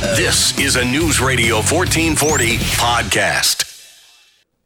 This is a News Radio 1440 podcast.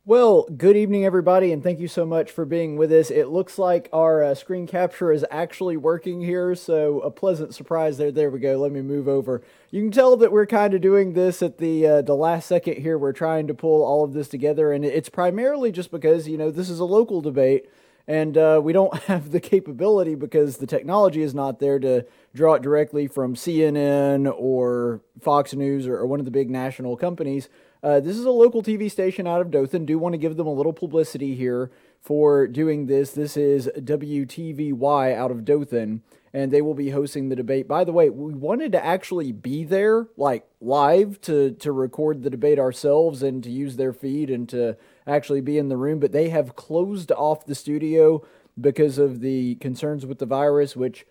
Well, good evening, everybody, and thank you so much for being with us. It looks like our uh, screen capture is actually working here, so a pleasant surprise there. There we go. Let me move over. You can tell that we're kind of doing this at the uh, the last second here. We're trying to pull all of this together, and it's primarily just because you know this is a local debate, and uh, we don't have the capability because the technology is not there to draw it directly from CNN or Fox News or, or one of the big national companies. Uh, this is a local TV station out of Dothan. Do want to give them a little publicity here for doing this. This is WTVY out of Dothan, and they will be hosting the debate. By the way, we wanted to actually be there, like live, to to record the debate ourselves and to use their feed and to actually be in the room, but they have closed off the studio because of the concerns with the virus, which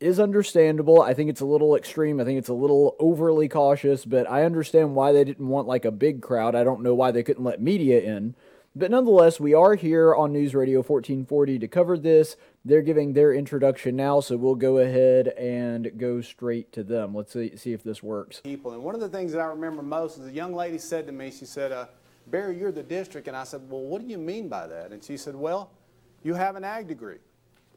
is understandable. I think it's a little extreme. I think it's a little overly cautious, but I understand why they didn't want like a big crowd. I don't know why they couldn't let media in. But nonetheless, we are here on News Radio 1440 to cover this. They're giving their introduction now, so we'll go ahead and go straight to them. Let's see, see if this works. People, and one of the things that I remember most is a young lady said to me, she said, uh, Barry, you're the district. And I said, well, what do you mean by that? And she said, well, you have an ag degree.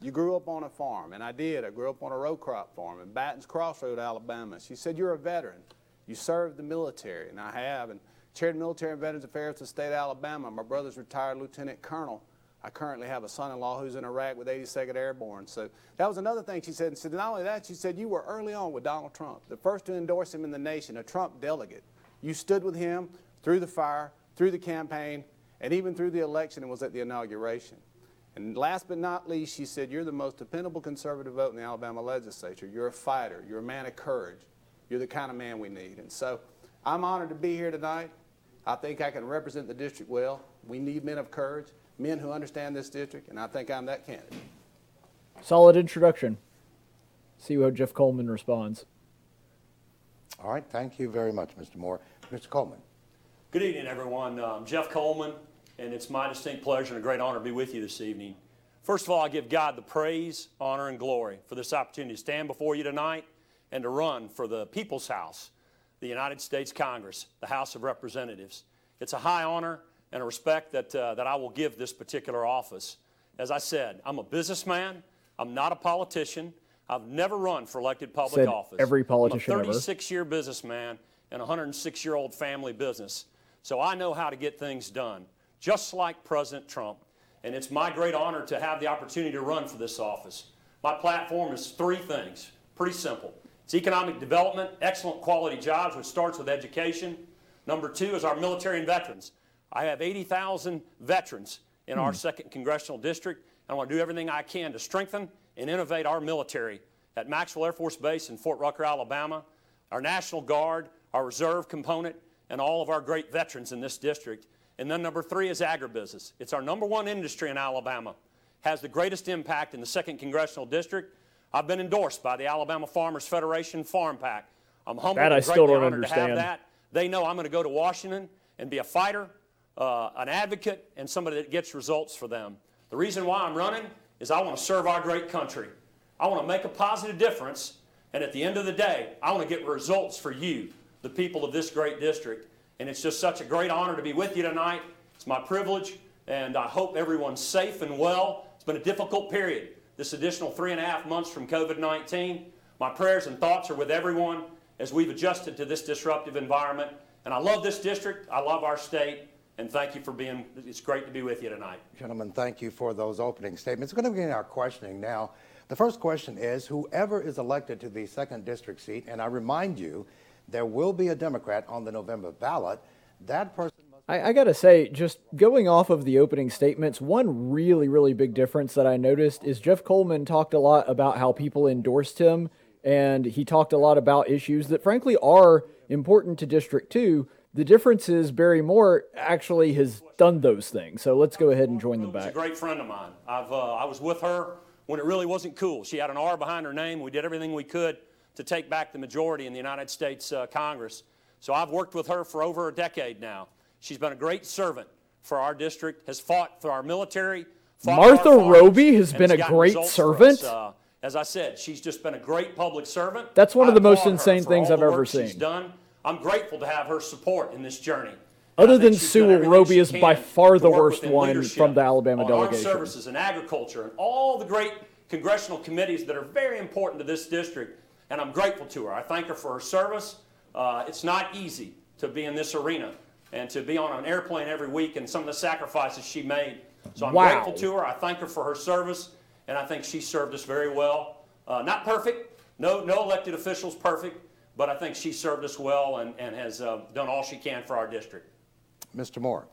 You grew up on a farm, and I did. I grew up on a row crop farm in Batten's Crossroad, Alabama. She said, You're a veteran. You served the military, and I have, and chaired Military and Veterans Affairs of the state of Alabama. My brother's retired lieutenant colonel. I currently have a son in law who's in Iraq with 82nd Airborne. So that was another thing she said. And said, not only that, she said, You were early on with Donald Trump, the first to endorse him in the nation, a Trump delegate. You stood with him through the fire, through the campaign, and even through the election and was at the inauguration. And last but not least, she said, You're the most dependable conservative vote in the Alabama legislature. You're a fighter. You're a man of courage. You're the kind of man we need. And so I'm honored to be here tonight. I think I can represent the district well. We need men of courage, men who understand this district, and I think I'm that candidate. Solid introduction. See how Jeff Coleman responds. All right, thank you very much, Mr. Moore. Mr. Coleman. Good evening, everyone. Um, Jeff Coleman, and it's my distinct pleasure and a great honor to be with you this evening. First of all, I give God the praise, honor, and glory for this opportunity to stand before you tonight and to run for the People's House, the United States Congress, the House of Representatives. It's a high honor and a respect that, uh, that I will give this particular office. As I said, I'm a businessman, I'm not a politician. I've never run for elected public Said office. every politician I'm a ever. 36 year businessman and a 106 year old family business. So I know how to get things done just like President Trump. And it's my great honor to have the opportunity to run for this office. My platform is three things, pretty simple. It's economic development, excellent quality jobs, which starts with education. Number two is our military and veterans. I have 80,000 veterans in our hmm. second congressional district, and I want to do everything I can to strengthen and innovate our military at Maxwell Air Force Base in Fort Rucker, Alabama, our National Guard, our reserve component, and all of our great veterans in this district. And then number three is agribusiness. It's our number one industry in Alabama, has the greatest impact in the second congressional district. I've been endorsed by the Alabama Farmers Federation Farm PAC. I'm humbled That I and still don't honored to have understand. that. They know I'm going to go to Washington and be a fighter, uh, an advocate, and somebody that gets results for them. The reason why I'm running is I want to serve our great country. I want to make a positive difference, and at the end of the day, I want to get results for you, the people of this great district. And it's just such a great honor to be with you tonight. It's my privilege, and I hope everyone's safe and well. It's been a difficult period, this additional three and a half months from COVID 19. My prayers and thoughts are with everyone as we've adjusted to this disruptive environment. And I love this district, I love our state, and thank you for being, it's great to be with you tonight. Gentlemen, thank you for those opening statements. We're going to begin our questioning now. The first question is whoever is elected to the second district seat, and I remind you, there will be a Democrat on the November ballot, that person must. I, I gotta say, just going off of the opening statements, one really, really big difference that I noticed is Jeff Coleman talked a lot about how people endorsed him, and he talked a lot about issues that, frankly, are important to District 2. The difference is Barry Moore actually has done those things. So let's go ahead and join them was a great friend of mine. I've, uh, I was with her when it really wasn't cool. She had an R behind her name. We did everything we could to take back the majority in the United States uh, Congress. So I've worked with her for over a decade now. She's been a great servant for our district, has fought for our military. Martha our Roby has been a great servant? Uh, as I said, she's just been a great public servant. That's one of the most insane things I've ever work She's seen. done. I'm grateful to have her support in this journey. Other than Sewell, Roby is by far the worst one from the Alabama on Armed services and agriculture and all the great congressional committees that are very important to this district. And I'm grateful to her. I thank her for her service. Uh, it's not easy to be in this arena and to be on an airplane every week and some of the sacrifices she made. So I'm Wow. grateful to her. I thank her for her service, and I think she served us very well. Uh, not perfect. No, no elected official's perfect, but I think she served us well and, and has uh, done all she can for our district. Mr. Moore.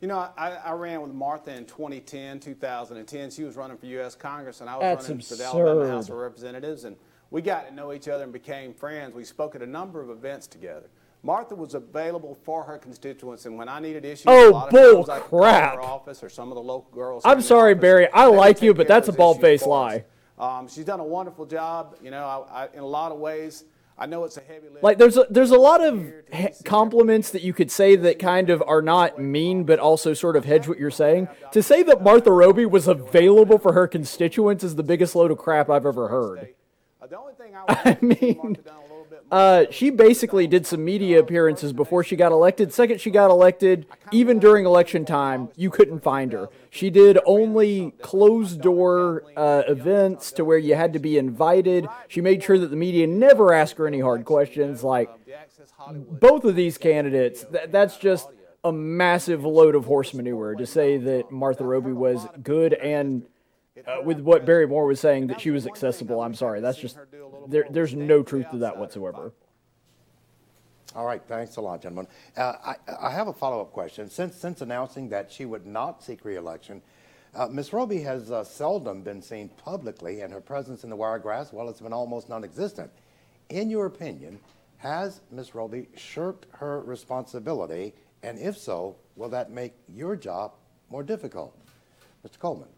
You know, I, I ran with Martha in 2010, 2010. She was running for U.S. Congress, and I was That's running for the Alabama. House of Representatives. And we got to know each other and became friends. We spoke at a number of events together. Martha was available for her constituents, and when I needed issues, Oh, a lot of bull times I could call crap. her office or some of the local girls. I'm here in the sorry, office. Barry. I like you, but that's a those bald-faced issues for us. lie. Um, she's done a wonderful job. You know, I, I, in a lot of ways, I know it's a heavy lift. Like there's a, there's a lot of compliments that you could say that kind of are not mean, but also sort of hedge what you're saying. To say that Martha Roby was available for her constituents is the biggest load of crap I've ever heard. Uh, the only thing I, would like to see mean, Martha done a little bit more Uh, she basically did some media appearances before she got elected. Second she got elected, even during election time, you couldn't find her. She did only closed door uh, events to where you had to be invited. She made sure that the media never asked her any hard questions. Like Hollywood. both of these candidates, th- that's just a massive load of horse manure to say that Martha Roby was good and. Uh, with what Barry Moore was saying, that she was accessible. I'm sorry. That's just there, there's no truth to that whatsoever. All right, thanks a lot, gentlemen. Uh, I, I have a follow-up question. Since, since announcing that she would not seek re-election, uh, Ms. Roby has uh, seldom been seen publicly, and her presence in the Wiregrass, well, it's been almost non-existent. In your opinion, has Ms. Roby shirked her responsibility, and if so, will that make your job more difficult? Mr. Coleman.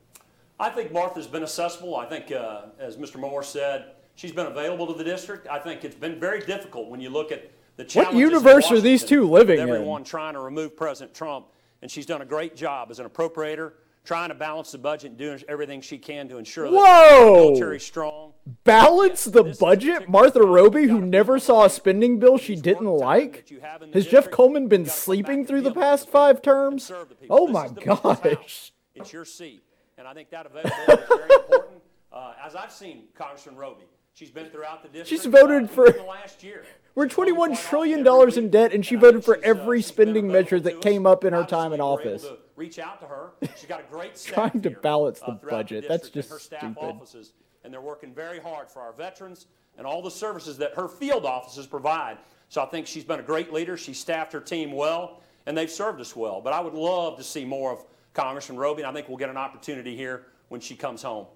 I think Martha's been accessible. I think, uh, as Mr. Moore said, she's been available to the district. I think it's been very difficult when you look at the challenges. What universe are these two living with in? Everyone trying to remove President Trump, and she's done a great job as an appropriator, trying to balance the budget and doing everything she can to ensure that Whoa! the military's strong. Balance the This budget? Martha. Roby, who never saw a spending bill she didn't like? that you have in the Has Jeff Coleman been you gotta come sleeping through the past five terms? serve the people. Oh my is the people's gosh. It's your seat. And I think that availability is very important. Uh, as I've seen Congressman Roby, she's been throughout the district. She's voted uh, for- the last year. We're twenty-one trillion $21 quite trillion often every in debt, and she And voted for she's, uh, every spending measure that came up in her time in office. to Reach out to her. She's got a great staff Trying to balance the uh, budget. That's district and just her staff stupid. offices, and they're working very hard for our veterans and all the services that her field offices provide. So I think she's been a great leader. She staffed her team well, and they've served us well. But I would love to see more of Congressman Roby, and I think we'll get an opportunity here when she comes home.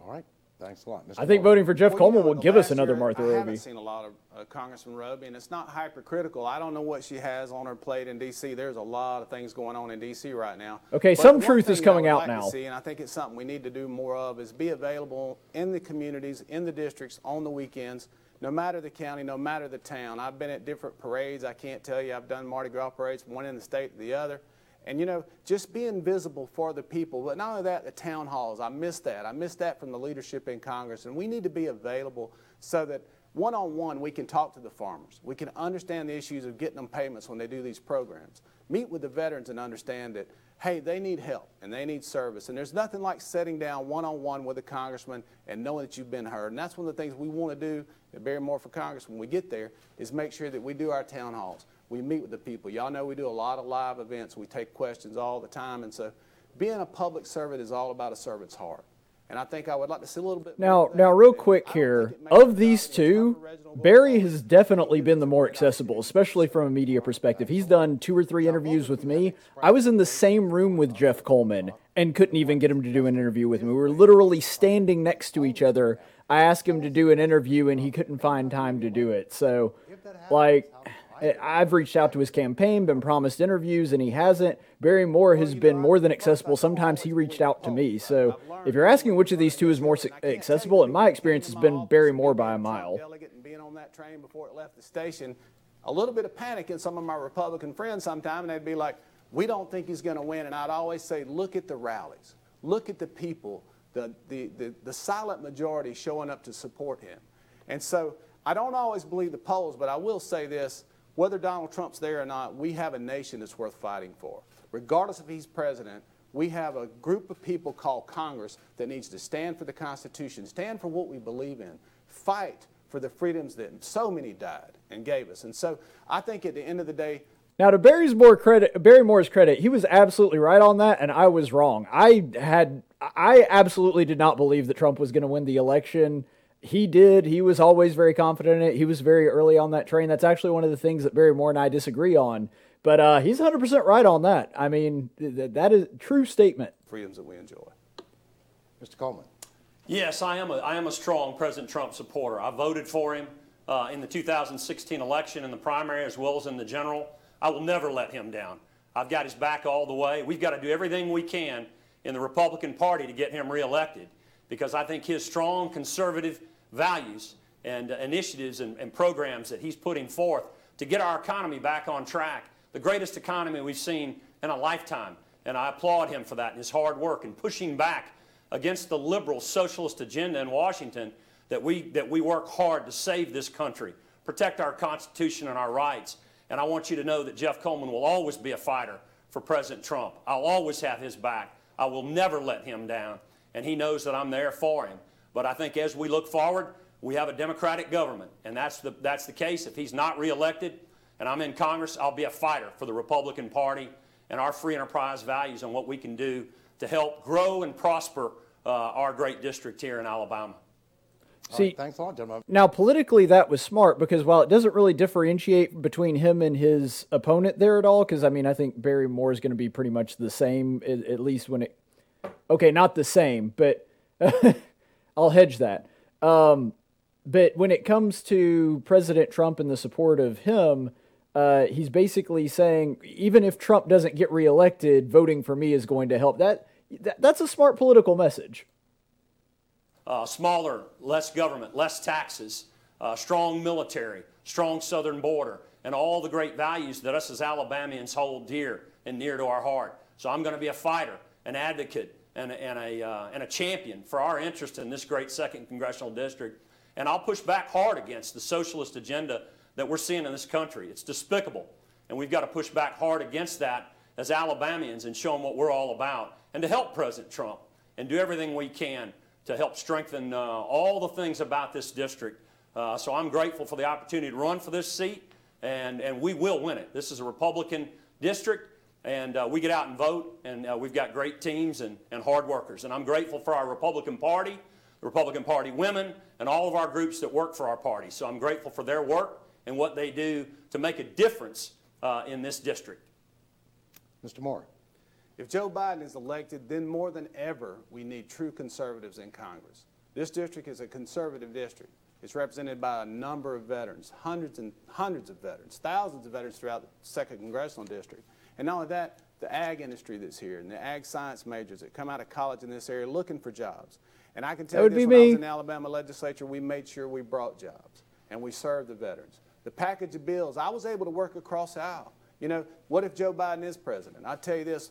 All right, thanks a lot. Mr. I think Moore. voting for Jeff Well, you Coleman know, will give us another year, Martha I Roby. I haven't seen a lot of uh, Congressman Roby, and it's not hypercritical. I don't know what she has on her plate in D.C. There's a lot of things going on in D.C. right now. Okay, But some truth is thing that I coming out like now. see, and I think it's something we need to do more of, is be available in the communities, in the districts, on the weekends, no matter the county, no matter the town. I've been at different parades. I can't tell you. I've done Mardi Gras parades, one in the state, the other. And you know, just being visible for the people. But not only that, the town halls. I miss that. I miss that from the leadership in Congress. And we need to be available so that one on one we can talk to the farmers. We can understand the issues of getting them payments when they do these programs. Meet with the veterans and understand that, hey, they need help and they need service. And there's nothing like sitting down one on one with a congressman and knowing that you've been heard. And that's one of the things we want to do at Barry Moore for Congress when we get there is make sure that we do our town halls. We meet with the people. Y'all know we do a lot of live events. We take questions all the time. And so being a public servant is all about a servant's heart. And I think I would like to see a little bit Now, more now, real quick here, think it makes of these two, Barry has definitely been the more accessible, especially from a media perspective. He's done two or three interviews with me. I was in the same room with Jeff Coleman and couldn't even get him to do an interview with me. We were literally standing next to each other. I asked him to do an interview and he couldn't find time to do it. So, like, I've reached out to his campaign, been promised interviews, and he hasn't. Barry Moore has been more than accessible. Sometimes he reached out to me. So, if you're asking which of these two is more accessible, in my experience, has been Barry Moore by a mile. Delegate and being on that train before it left the station, a little bit of panic in some of my Republican friends sometime, and they'd be like, "We don't think he's going to win." And I'd always say, "Look at the rallies. Look at the people, the the the, the silent majority showing up to support him." And so I don't always believe the polls, but I will say this: whether Donald Trump's there or not, we have a nation that's worth fighting for. Regardless if he's president, we have a group of people called Congress that needs to stand for the Constitution, stand for what we believe in, fight for the freedoms that so many died and gave us. And so I think at the end of the day, now, to Barry's more credit, Barry Moore's credit, he was absolutely right on that, and I was wrong. I had, I absolutely did not believe that Trump was going to win the election. He did. He was always very confident in it. He was very early on that train. That's actually one of the things that Barry Moore and I disagree on. But uh, he's 100% right on that. I mean, th- that is a true statement. Freedoms that we enjoy. Mr. Coleman. Yes, I am a, I am a strong President Trump supporter. I voted for him uh, in the 2016 election in the primary as well as in the general. I will never let him down. I've got his back all the way. We've got to do everything we can in the Republican Party to get him reelected because I think his strong conservative values and uh, initiatives and, and programs that he's putting forth to get our economy back on track, the greatest economy we've seen in a lifetime. And I applaud him for that and his hard work and pushing back against the liberal socialist agenda in Washington that we, that we work hard to save this country, protect our Constitution and our rights, and I want you to know that Jeff Coleman will always be a fighter for President Trump. I'll always have his back. I will never let him down. And he knows that I'm there for him. But I think as we look forward, we have a Democratic government. And that's the, that's the case. If he's not reelected and I'm in Congress, I'll be a fighter for the Republican Party and our free enterprise values and what we can do to help grow and prosper uh, our great district here in Alabama. See, right, thanks a lot, gentlemen. Now, politically, that was smart because while it doesn't really differentiate between him and his opponent there at all, because I mean, I think Barry Moore is going to be pretty much the same, at least when it. Okay, not the same, but I'll hedge that. Um, but when it comes to President Trump and the support of him, uh, he's basically saying even if Trump doesn't get reelected, voting for me is going to help. That, that that's a smart political message uh, smaller, less government, less taxes, uh, strong military, strong southern border, and all the great values that us as Alabamians hold dear and near to our heart. So I'm going to be a fighter, an advocate, and, and, a, uh, and a champion for our interest in this great second congressional district. And I'll push back hard against the socialist agenda that we're seeing in this country. It's despicable. And we've got to push back hard against that as Alabamians and show them what we're all about. And to help President Trump and do everything we can to help strengthen uh, all the things about this district. Uh, so I'm grateful for the opportunity to run for this seat, and, and we will win it. This is a Republican district, and uh, we get out and vote, and uh, we've got great teams and, and hard workers. And I'm grateful for our Republican Party, the Republican Party women, and all of our groups that work for our party. So I'm grateful for their work and what they do to make a difference uh, in this district. Mr. Moore. If Joe Biden is elected, then more than ever, we need true conservatives in Congress. This district is a conservative district. It's represented by a number of veterans, hundreds and hundreds of veterans, thousands of veterans throughout the second congressional district. And not only that, the ag industry that's here and the ag science majors that come out of college in this area looking for jobs. And I can tell you this, when me. I was in the Alabama legislature, we made sure we brought jobs and we served the veterans. The package of bills, I was able to work across the aisle. You know, what if Joe Biden is president? I tell you this,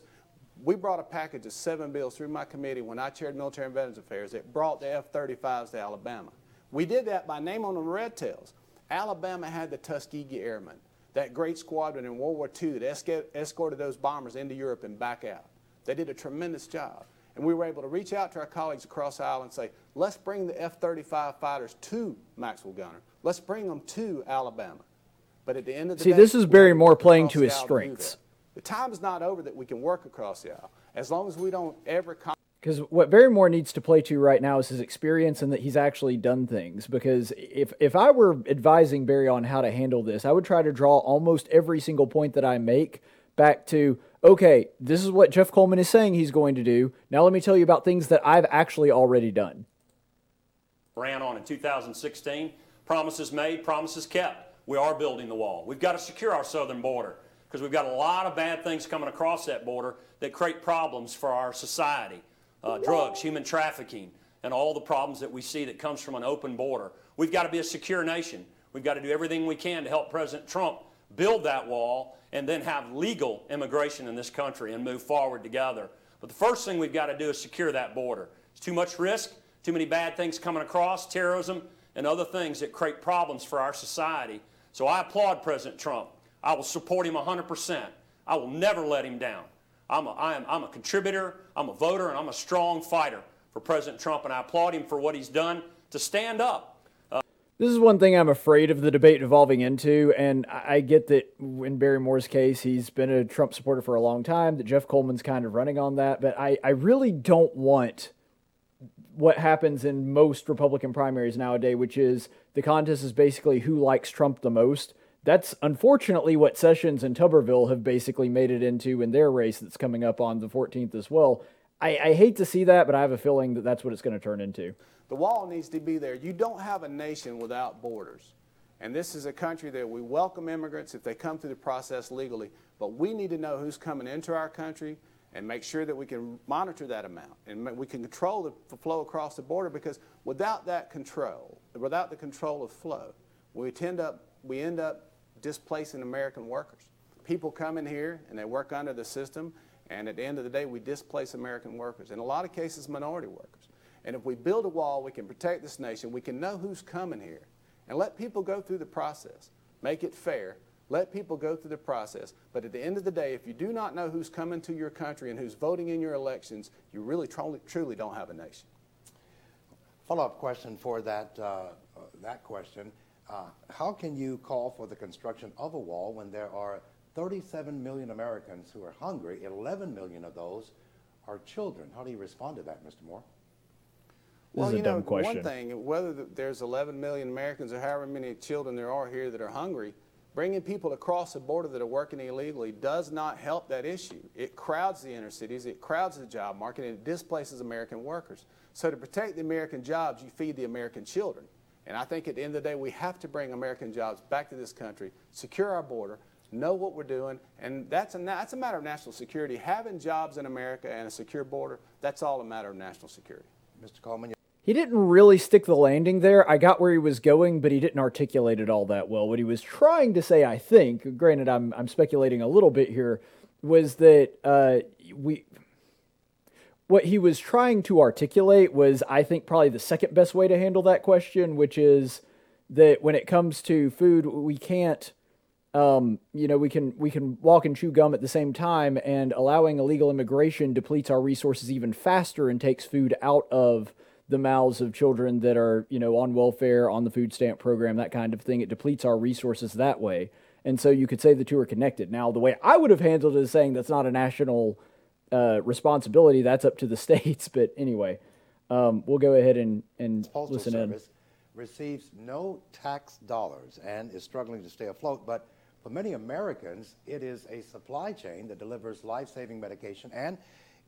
we brought a package of seven bills through my committee when I chaired Military and Veterans Affairs that brought the F-35s to Alabama. We did that by name on the red tails. Alabama had the Tuskegee Airmen, that great squadron in World War II that escorted those bombers into Europe and back out. They did a tremendous job. And we were able to reach out to our colleagues across the aisle and say, let's bring the F-35 fighters to Maxwell Gunter. Let's bring them to Alabama. But at the end of the day, See, day, this is Barry Moore playing to his strengths. The time is not over that we can work across the aisle. As long as we don't ever. Because what Barry Moore needs to play to right now is his experience and that he's actually done things. Because if if I were advising Barry on how to handle this, I would try to draw almost every single point that I make back to okay, this is what Jeff Coleman is saying he's going to do. Now let me tell you about things that I've actually already done. Ran on in 2016. Promises made, promises kept. We are building the wall. We've got to secure our southern border because we've got a lot of bad things coming across that border that create problems for our society. Uh, drugs, human trafficking, and all the problems that we see that comes from an open border. We've got to be a secure nation. We've got to do everything we can to help President Trump build that wall and then have legal immigration in this country and move forward together. But the first thing we've got to do is secure that border. It's too much risk, too many bad things coming across, terrorism, and other things that create problems for our society. So I applaud President Trump I will support him 100%. I will never let him down. I'm a, I am, I'm a contributor, I'm a voter, and I'm a strong fighter for President Trump, and I applaud him for what he's done to stand up this is one thing I'm afraid of the debate evolving into, and I get that in Barry Moore's case, he's been a Trump supporter for a long time, that Jeff Coleman's kind of running on that, but I, I really don't want what happens in most Republican primaries nowadays, which is the contest is basically who likes Trump the most. That's unfortunately what Sessions and Tuberville have basically made it into in their race that's coming up on the 14th as well. I, I hate to see that, but I have a feeling that that's what it's going to turn into. The wall needs to be there. You don't have a nation without borders. And this is a country that we welcome immigrants if they come through the process legally, but we need to know who's coming into our country and make sure that we can monitor that amount and we can control the flow across the border because without that control, without the control of flow, we tend up we end up displacing American workers. People come in here and they work under the system, and at the end of the day, we displace American workers. In a lot of cases, minority workers. And if we build a wall, we can protect this nation. We can know who's coming here and let people go through the process. Make it fair. Let people go through the process. But at the end of the day, if you do not know who's coming to your country and who's voting in your elections, you really truly, truly don't have a nation. Follow-up question for that, uh, that question. Uh, how can you call for the construction of a wall when there are 37 million Americans who are hungry, 11 million of those are children? How do you respond to that, Mr. Moore? well, you know, one thing, whether there's 11 million Americans or however many children there are here that are hungry, bringing people across the border that are working illegally does not help that issue. It crowds the inner cities, it crowds the job market, and it displaces American workers. So to protect the American jobs, you feed the American children. And I think at the end of the day, we have to bring American jobs back to this country, secure our border, know what we're doing, and that's a, that's a matter of national security. Having jobs in America and a secure border, that's all a matter of national security. Mr. Coleman, he didn't really stick the landing there. I got where he was going, but he didn't articulate it all that well. What he was trying to say, I think, granted, I'm I'm speculating a little bit here, was that uh, we. What he was trying to articulate was, I think, probably the second best way to handle that question, which is that when it comes to food, we can't um, you know, we can we can walk and chew gum at the same time, and allowing illegal immigration depletes our resources even faster and takes food out of the mouths of children that are, you know, on welfare, on the food stamp program, that kind of thing. It depletes our resources that way. And so you could say the two are connected. Now, the way I would have handled it is saying that's not a national uh, responsibility, that's up to the states. But anyway, um, we'll go ahead and, and Postal listen Service in. receives no tax dollars and is struggling to stay afloat. But for many Americans, it is a supply chain that delivers life saving medication and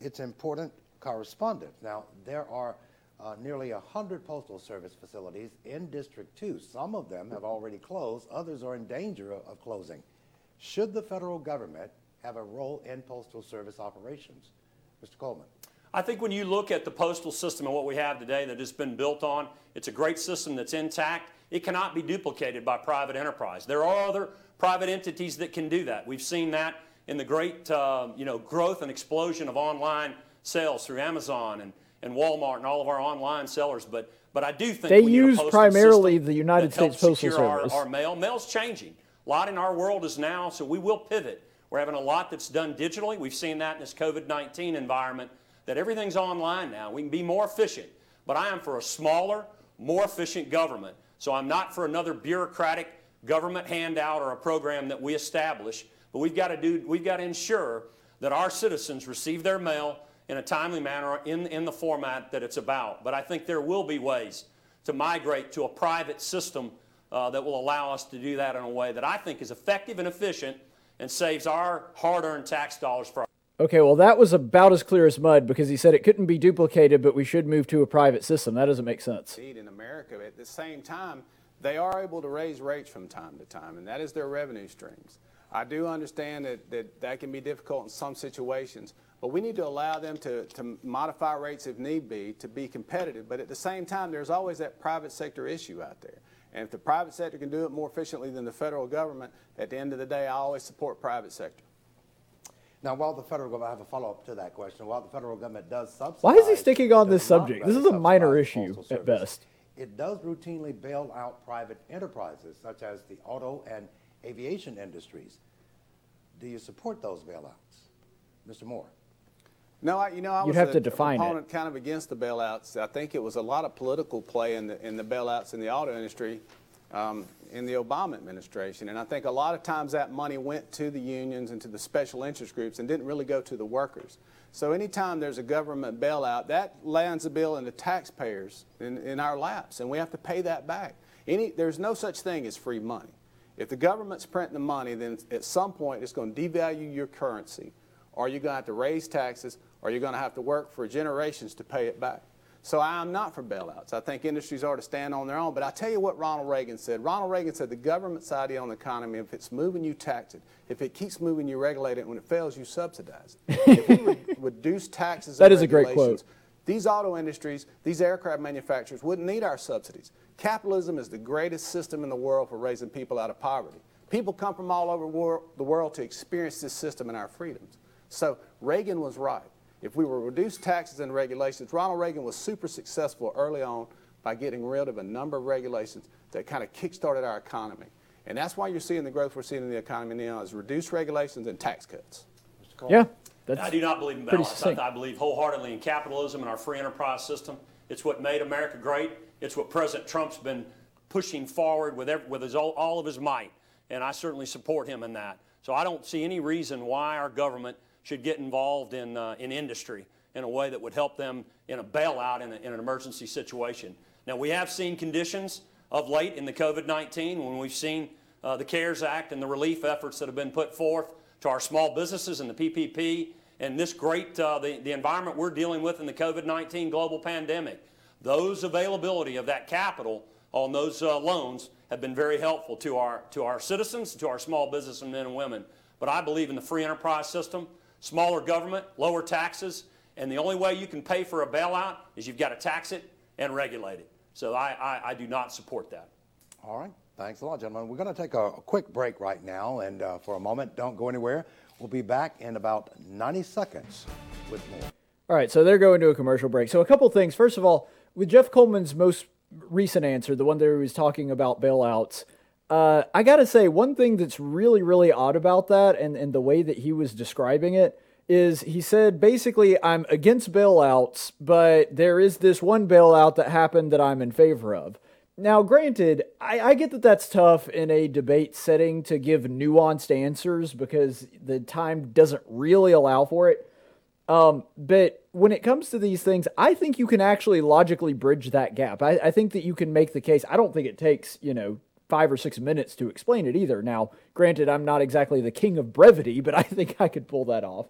it's important correspondence. Now, there are uh, nearly 100 Postal Service facilities in District 2. Some of them have already closed, others are in danger of, of closing. Should the federal government have a role in Postal Service operations? Mr. Coleman. I think when you look at the postal system and what we have today that it's been built on, it's a great system that's intact. It cannot be duplicated by private enterprise. There are other private entities that can do that. We've seen that in the great uh, you know, growth and explosion of online sales through Amazon and and Walmart and all of our online sellers. But but I do think they use primarily the United States Postal Service. Our, our mail, mail's changing. A lot in our world is now, so we will pivot. We're having a lot that's done digitally. We've seen that in this COVID-19 environment. That everything's online now. We can be more efficient. But I am for a smaller, more efficient government. So I'm not for another bureaucratic government handout or a program that we establish. But we've got to do. We've got to ensure that our citizens receive their mail in a timely manner in, in the format that it's about. But I think there will be ways to migrate to a private system uh, that will allow us to do that in a way that I think is effective and efficient and saves our hard earned tax dollars for our Okay, well, that was about as clear as mud because he said it couldn't be duplicated, but we should move to a private system. That doesn't make sense. In America, at the same time, they are able to raise rates from time to time, and that is their revenue streams. I do understand that that, that can be difficult in some situations, but we need to allow them to, to modify rates if need be to be competitive. But at the same time, there's always that private sector issue out there. And if the private sector can do it more efficiently than the federal government, at the end of the day, I always support private sector. Now, while the federal government, I have a follow up to that question. While the federal government does subsidize. Why is he sticking on this subject? This is a minor issue service, at best. It does routinely bail out private enterprises such as the auto and aviation industries. Do you support those bailouts? Mr. Moore. No, I, you know, I You'd was have a, to define a it. kind of against the bailouts. I think it was a lot of political play in the, in the bailouts in the auto industry um, in the Obama administration. And I think a lot of times that money went to the unions and to the special interest groups and didn't really go to the workers. So anytime there's a government bailout, that lands a bill in the taxpayers in, in our laps, and we have to pay that back. Any, there's no such thing as free money. If the government's printing the money, then at some point it's going to devalue your currency, or you're going to have to raise taxes, or you're going to have to work for generations to pay it back. So I'm not for bailouts. I think industries ought to stand on their own. But I tell you what Ronald Reagan said. Ronald Reagan said the government's idea on the economy, if it's moving, you tax it. If it keeps moving, you regulate it. When it fails, you subsidize it. if we re- reduce taxes that is a great quote. these auto industries, these aircraft manufacturers wouldn't need our subsidies. Capitalism is the greatest system in the world for raising people out of poverty. People come from all over wor- the world to experience this system and our freedoms. So Reagan was right. If we were reduce taxes and regulations, Ronald Reagan was super successful early on by getting rid of a number of regulations that kind of kickstarted our economy. And that's why you're seeing the growth we're seeing in the economy now is reduced regulations and tax cuts. Yeah, that's I do not believe in balance. I. I believe wholeheartedly in capitalism and our free enterprise system. It's what made America great. It's what President Trump's been pushing forward with, every, with his, all, all of his might. And I certainly support him in that. So I don't see any reason why our government should get involved in, uh, in industry in a way that would help them in a bailout in, a, in an emergency situation. Now, we have seen conditions of late in the COVID 19 when we've seen uh, the CARES Act and the relief efforts that have been put forth to our small businesses and the PPP and this great, uh, the, the environment we're dealing with in the COVID 19 global pandemic. Those availability of that capital on those uh, loans have been very helpful to our, to our citizens, to our small business men and women. But I believe in the free enterprise system, smaller government, lower taxes, and the only way you can pay for a bailout is you've got to tax it and regulate it. So I, I, I do not support that. All right. Thanks a lot, gentlemen. We're going to take a, a quick break right now, and uh, for a moment, don't go anywhere. We'll be back in about 90 seconds with more. All right, so they're going to a commercial break. So a couple things. First of all, with Jeff Coleman's most recent answer, the one that he was talking about bailouts, uh, I got to say one thing that's really, really odd about that, and and the way that he was describing it is he said basically I'm against bailouts, but there is this one bailout that happened that I'm in favor of. Now, granted, I, I get that that's tough in a debate setting to give nuanced answers because the time doesn't really allow for it. Um, but when it comes to these things, I think you can actually logically bridge that gap. I, I think that you can make the case. I don't think it takes, you know, five or six minutes to explain it either. Now, granted, I'm not exactly the king of brevity, but I think I could pull that off.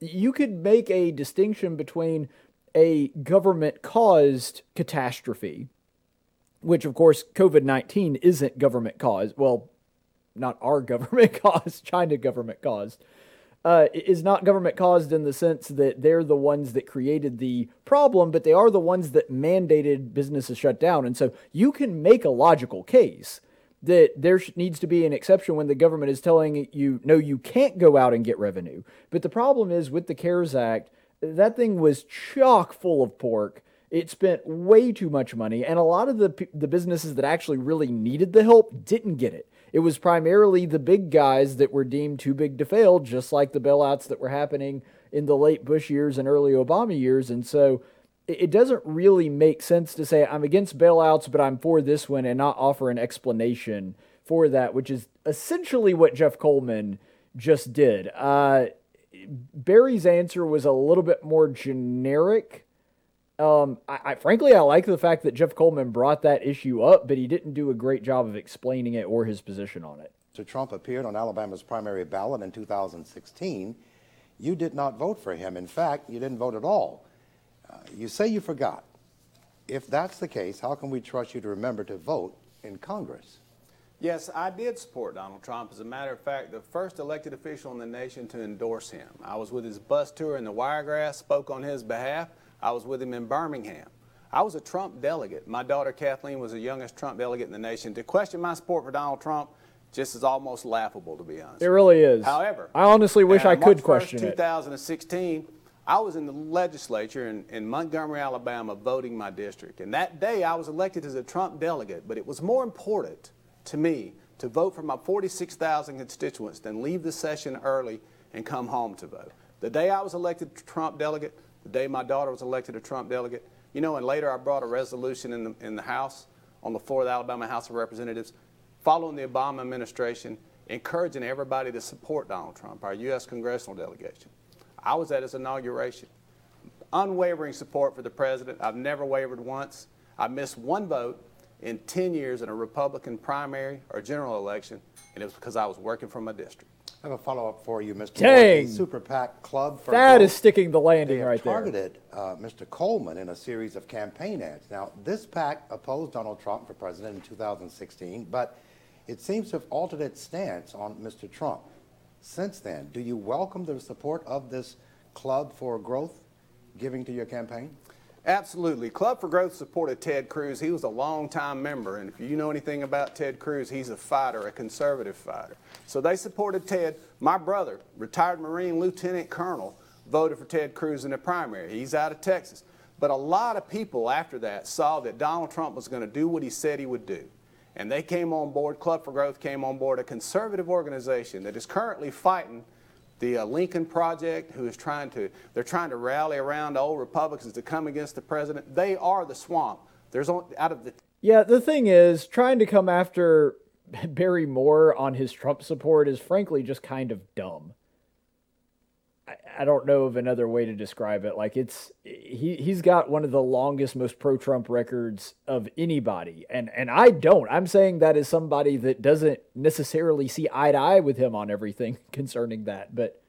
You could make a distinction between a government caused catastrophe, which of course COVID 19 isn't government caused. Well, not our government caused, China government caused uh, is not government caused in the sense that they're the ones that created the problem, but they are the ones that mandated businesses shut down. And so you can make a logical case that there needs to be an exception when the government is telling you, no, you can't go out and get revenue. But the problem is with the CARES Act, that thing was chock full of pork. It spent way too much money, and a lot of the the businesses that actually really needed the help didn't get it. It was primarily the big guys that were deemed too big to fail, just like the bailouts that were happening in the late Bush years and early Obama years. And so it doesn't really make sense to say I'm against bailouts, but I'm for this one and not offer an explanation for that, which is essentially what Jeff Coleman just did. Uh, Barry's answer was a little bit more generic. Um, I, I frankly I like the fact that Jeff Coleman brought that issue up, but he didn't do a great job of explaining it or his position on it. Mr. Trump appeared on Alabama's primary ballot in 2016. You did not vote for him. In fact, you didn't vote at all. Uh, you say you forgot. If that's the case, how can we trust you to remember to vote in Congress? Yes, I did support Donald Trump. As a matter of fact, the first elected official in the nation to endorse him. I was with his bus tour in the Wiregrass, spoke on his behalf. I was with him in Birmingham. I was a Trump delegate. My daughter Kathleen was the youngest Trump delegate in the nation. To question my support for Donald Trump just is almost laughable, to be honest. It really is. However, I honestly wish I could March 1st, question it. 2016, I was in the legislature in, in Montgomery, Alabama, voting my district. And that day I was elected as a Trump delegate, but it was more important to me to vote for my 46,000 constituents than leave the session early and come home to vote. The day I was elected Trump delegate, the day my daughter was elected a Trump delegate, you know, and later I brought a resolution in the, in the House, on the floor of the Alabama House of Representatives, following the Obama administration, encouraging everybody to support Donald Trump, our U.S. congressional delegation. I was at his inauguration. Unwavering support for the president. I've never wavered once. I missed one vote in 10 years in a Republican primary or general election, and it was because I was working from my district. I have a follow-up for you, Mr. Dang. Ward. Super PAC Club for That Growth, is sticking the landing have right there. targeted uh, Mr. Coleman in a series of campaign ads. Now, this PAC opposed Donald Trump for president in 2016, but it seems to have altered its stance on Mr. Trump. Since then, do you welcome the support of this Club for Growth giving to your campaign? Absolutely. Club for Growth supported Ted Cruz. He was a longtime member, and if you know anything about Ted Cruz, he's a fighter, a conservative fighter. So they supported Ted. My brother, retired Marine Lieutenant Colonel, voted for Ted Cruz in the primary. He's out of Texas. But a lot of people after that saw that Donald Trump was going to do what he said he would do. And they came on board, Club for Growth came on board, a conservative organization that is currently fighting the uh, Lincoln Project, who is trying to, they're trying to rally around old Republicans to come against the president. They are the swamp. There's only, out of the Yeah, the thing is, trying to come after Barry Moore on his Trump support is frankly just kind of dumb. I, don't know of another way to describe it. Like it's he he's got one of the longest, most pro Trump records of anybody. And and I don't. I'm saying that as somebody that doesn't necessarily see eye to eye with him on everything concerning that. But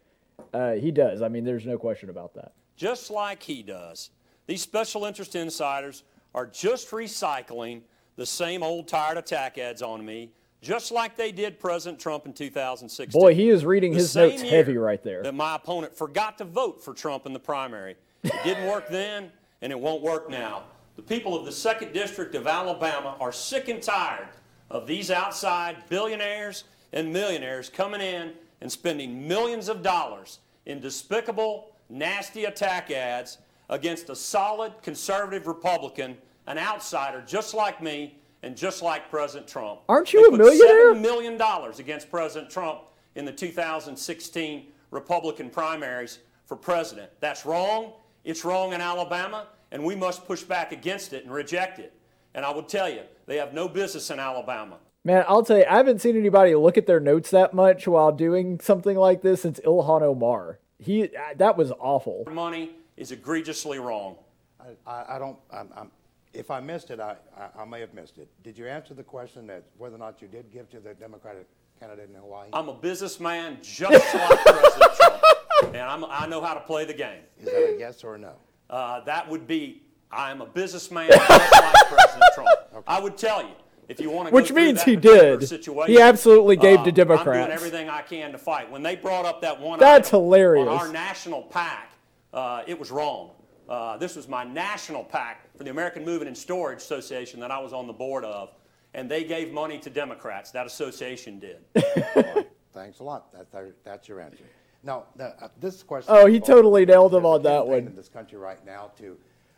uh, he does. I mean, there's no question about that. just like he does. These special interest insiders are just recycling the same old tired attack ads on me, just like they did President Trump in 2016. Boy, he is reading The his notes heavy right there. That my opponent forgot to vote for Trump in the primary. It didn't work then, and it won't work now. The people of the second district of Alabama are sick and tired of these outside billionaires and millionaires coming in and spending millions of dollars in despicable, nasty attack ads against a solid conservative Republican, an outsider just like me and just like President Trump. Aren't They you a put millionaire? $7 million against President Trump in the 2016 Republican primaries for president. That's wrong. It's wrong in Alabama, and we must push back against it and reject it. And I will tell you, they have no business in Alabama. Man, I'll tell you, I haven't seen anybody look at their notes that much while doing something like this since Ilhan Omar. He uh, that was awful. Money is egregiously wrong. I, I, I don't, I'm, I'm, if I missed it, I, I, I may have missed it. Did you answer the question that whether or not you did give to the Democratic candidate in Hawaii? I'm a businessman just like President Trump, and I'm, I know how to play the game. Is that a yes or a no? Uh, that would be I'm a businessman just like President Trump. I would tell you if you want to. Which means he did. Situation, He absolutely gave to uh, I'm Democrats. doing everything I can to fight. When they brought up that one, That's item hilarious. On our national PAC, uh, it was wrong. Uh, this was my national PAC for the American Moving and Storage Association that I was on the board of, and they gave money to Democrats. That association did. Thanks a lot. That, that, that's your answer. Now, the, uh, this question. Oh, he totally nailed him on that one. In this country right now to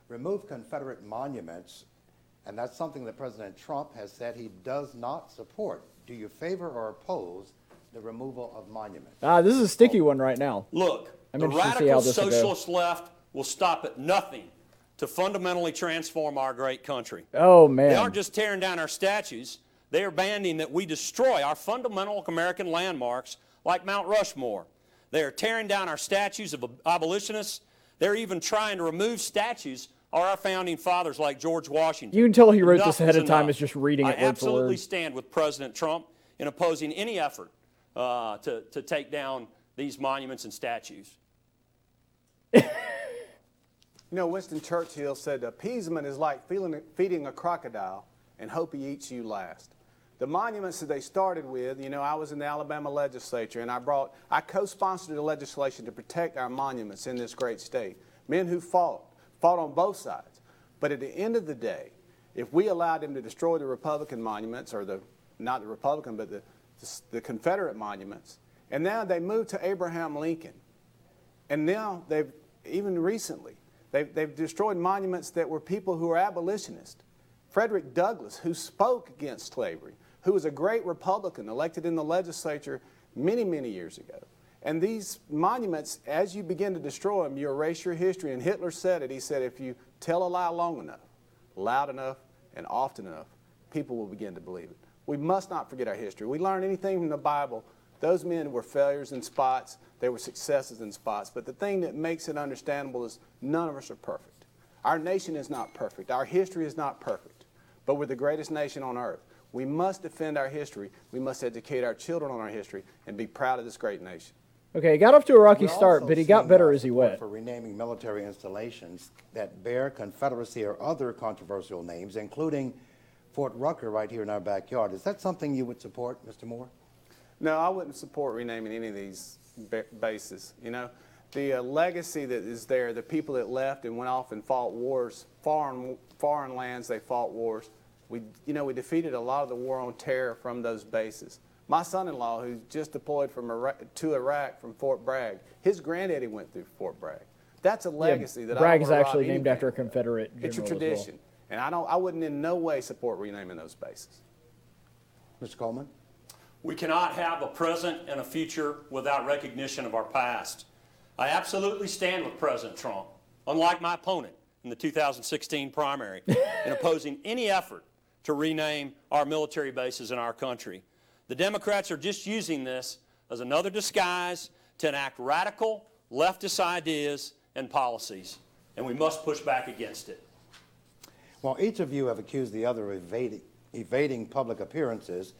remove Confederate monuments, and that's something that President Trump has said he does not support. Do you favor or oppose the removal of monuments? Ah, this is a sticky one right now. Look, I'm the interested to see how radical this socialist left will stop at nothing to fundamentally transform our great country. Oh man. They aren't just tearing down our statues, they are banding that we destroy our fundamental American landmarks like Mount Rushmore. They are tearing down our statues of abolitionists. They're even trying to remove statues of our founding fathers like George Washington. You can tell he wrote Enough this ahead of time. It's just reading it I absolutely stand with President Trump in opposing any effort uh, to, to take down these monuments and statues. You know, Winston Churchill said appeasement is like feeding a crocodile and hope he eats you last. The monuments that they started with, you know, I was in the Alabama legislature and I brought, I co-sponsored the legislation to protect our monuments in this great state. Men who fought, fought on both sides. But at the end of the day, if we allowed them to destroy the Republican monuments, or the, not the Republican, but the, the, the Confederate monuments, and now they moved to Abraham Lincoln, and now they've, even recently, they've, they've destroyed monuments that were people who were abolitionists. Frederick Douglass, who spoke against slavery, who was a great Republican elected in the legislature many, many years ago. And these monuments, as you begin to destroy them, you erase your history. And Hitler said it. He said, if you tell a lie long enough, loud enough, and often enough, people will begin to believe it. We must not forget our history. We learn anything from the Bible. Those men were failures in spots, they were successes in spots. But the thing that makes it understandable is none of us are perfect. Our nation is not perfect, our history is not perfect, but we're the greatest nation on earth. We must defend our history. We must educate our children on our history and be proud of this great nation. Okay, he got off to a rocky We're start, but he got better as he went. For renaming military installations that bear Confederacy or other controversial names, including Fort Rucker right here in our backyard. Is that something you would support, Mr. Moore? No, I wouldn't support renaming any of these ba- bases. You know, the uh, legacy that is there, the people that left and went off and fought wars, foreign foreign lands, they fought wars. We, you know, we defeated a lot of the war on terror from those bases. My son-in-law, who just deployed from Iraq, to Iraq from Fort Bragg, his granddaddy went through Fort Bragg. That's a legacy that Bragg I is actually named after a family. Confederate It's a general as well. tradition, and I don't. I wouldn't in no way support renaming those bases. Mr. Coleman? We cannot have a present and a future without recognition of our past. I absolutely stand with President Trump, unlike my opponent in the 2016 primary, in opposing any effort to rename our military bases in our country. The Democrats are just using this as another disguise to enact radical leftist ideas and policies, and we must push back against it. While each of you have accused the other of evading, evading public appearances,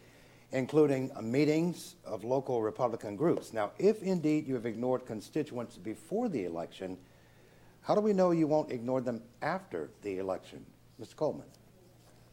including meetings of local Republican groups. Now, if indeed you have ignored constituents before the election, how do we know you won't ignore them after the election? Mr. Coleman?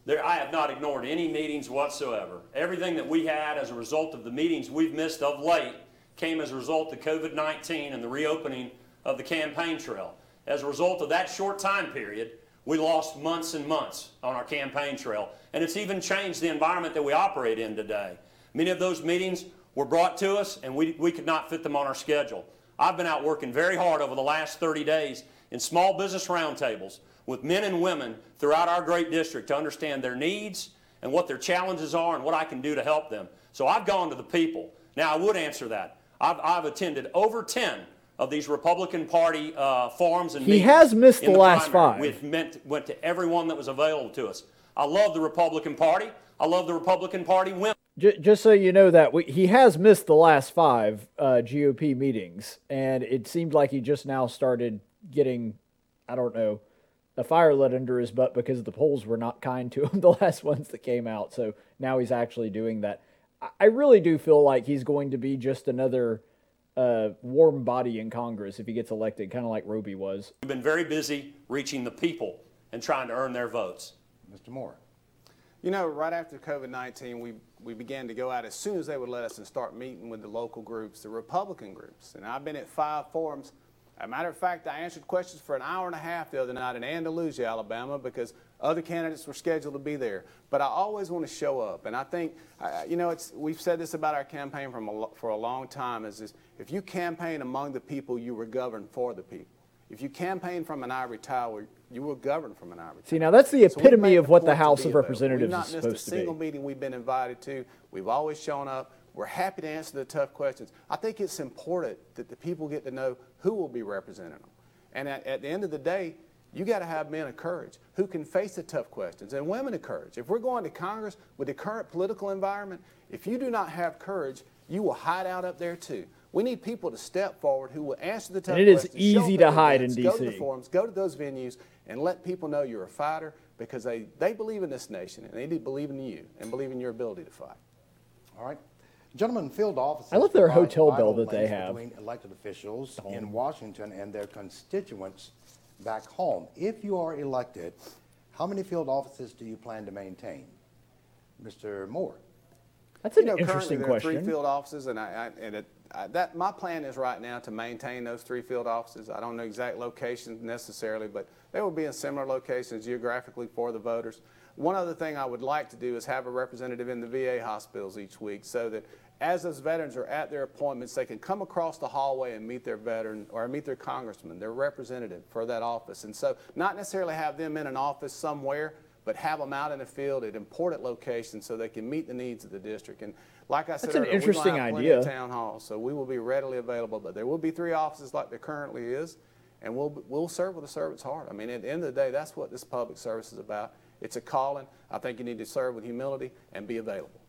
There, I have not ignored any meetings whatsoever. Everything that we had as a result of the meetings we've missed of late came as a result of COVID 19 and the reopening of the campaign trail. As a result of that short time period, we lost months and months on our campaign trail. And it's even changed the environment that we operate in today. Many of those meetings were brought to us, and we, we could not fit them on our schedule. I've been out working very hard over the last 30 days in small business roundtables with men and women throughout our great district to understand their needs and what their challenges are and what I can do to help them. So I've gone to the people. Now, I would answer that. I've, I've attended over 10 of these Republican Party uh, forums and He has missed in the last primary. five. We've meant, went to everyone that was available to us. I love the Republican Party. I love the Republican Party women. J- just so you know that we, he has missed the last five uh, GOP meetings, and it seemed like he just now started getting, I don't know, a fire lit under his butt because the polls were not kind to him the last ones that came out. So now he's actually doing that. I really do feel like he's going to be just another uh, warm body in Congress if he gets elected, kind of like Roby was. We've been very busy reaching the people and trying to earn their votes. Mr. Moore? You know, right after COVID 19, we, we began to go out as soon as they would let us and start meeting with the local groups, the Republican groups. And I've been at five forums. As a matter of fact, I answered questions for an hour and a half the other night in Andalusia, Alabama, because other candidates were scheduled to be there. But I always want to show up. And I think, you know, it's, we've said this about our campaign from a, for a long time is this, if you campaign among the people, you were governed for the people. If you campaign from an ivory tower, you will govern from an ivory tower. See, now that's the epitome made of the what the point to House be of available. Representatives We've not is missed a single be. meeting we've been invited to. We've always shown up. We're happy to answer the tough questions. I think it's important that the people get to know who will be representing them. And at, at the end of the day, you got to have men of courage who can face the tough questions and women of courage. If we're going to Congress with the current political environment, if you do not have courage, you will hide out up there too. We need people to step forward who will answer the tough And it is questions. show easy to at hide in events, Go to the forums, go to those venues, and let people know you're a fighter because they, they believe in this nation and they do believe in you and believe in your ability to fight. All right. Gentlemen, field offices. I love their hotel bill that they links have. Between elected officials in Washington and their constituents back home. If you are elected, how many field offices do you plan to maintain? Mr. Moore? That's an you know, interesting currently there are three field offices, and I, I and it, I, that my plan is right now to maintain those three field offices. I don't know exact locations necessarily, but they will be in similar locations geographically for the voters. One other thing I would like to do is have a representative in the VA hospitals each week, so that as those veterans are at their appointments, they can come across the hallway and meet their veteran or meet their congressman, their representative for that office. And so, not necessarily have them in an office somewhere, but have them out in the field at important locations so they can meet the needs of the district. And like I said That's an earlier, we're interesting gonna have plenty idea. of town halls, so we will be readily available. But there will be three offices like there currently is, and we'll we'll serve with a servant's heart. I mean, at the end of the day, that's what this public service is about. It's a calling. I think you need to serve with humility and be available.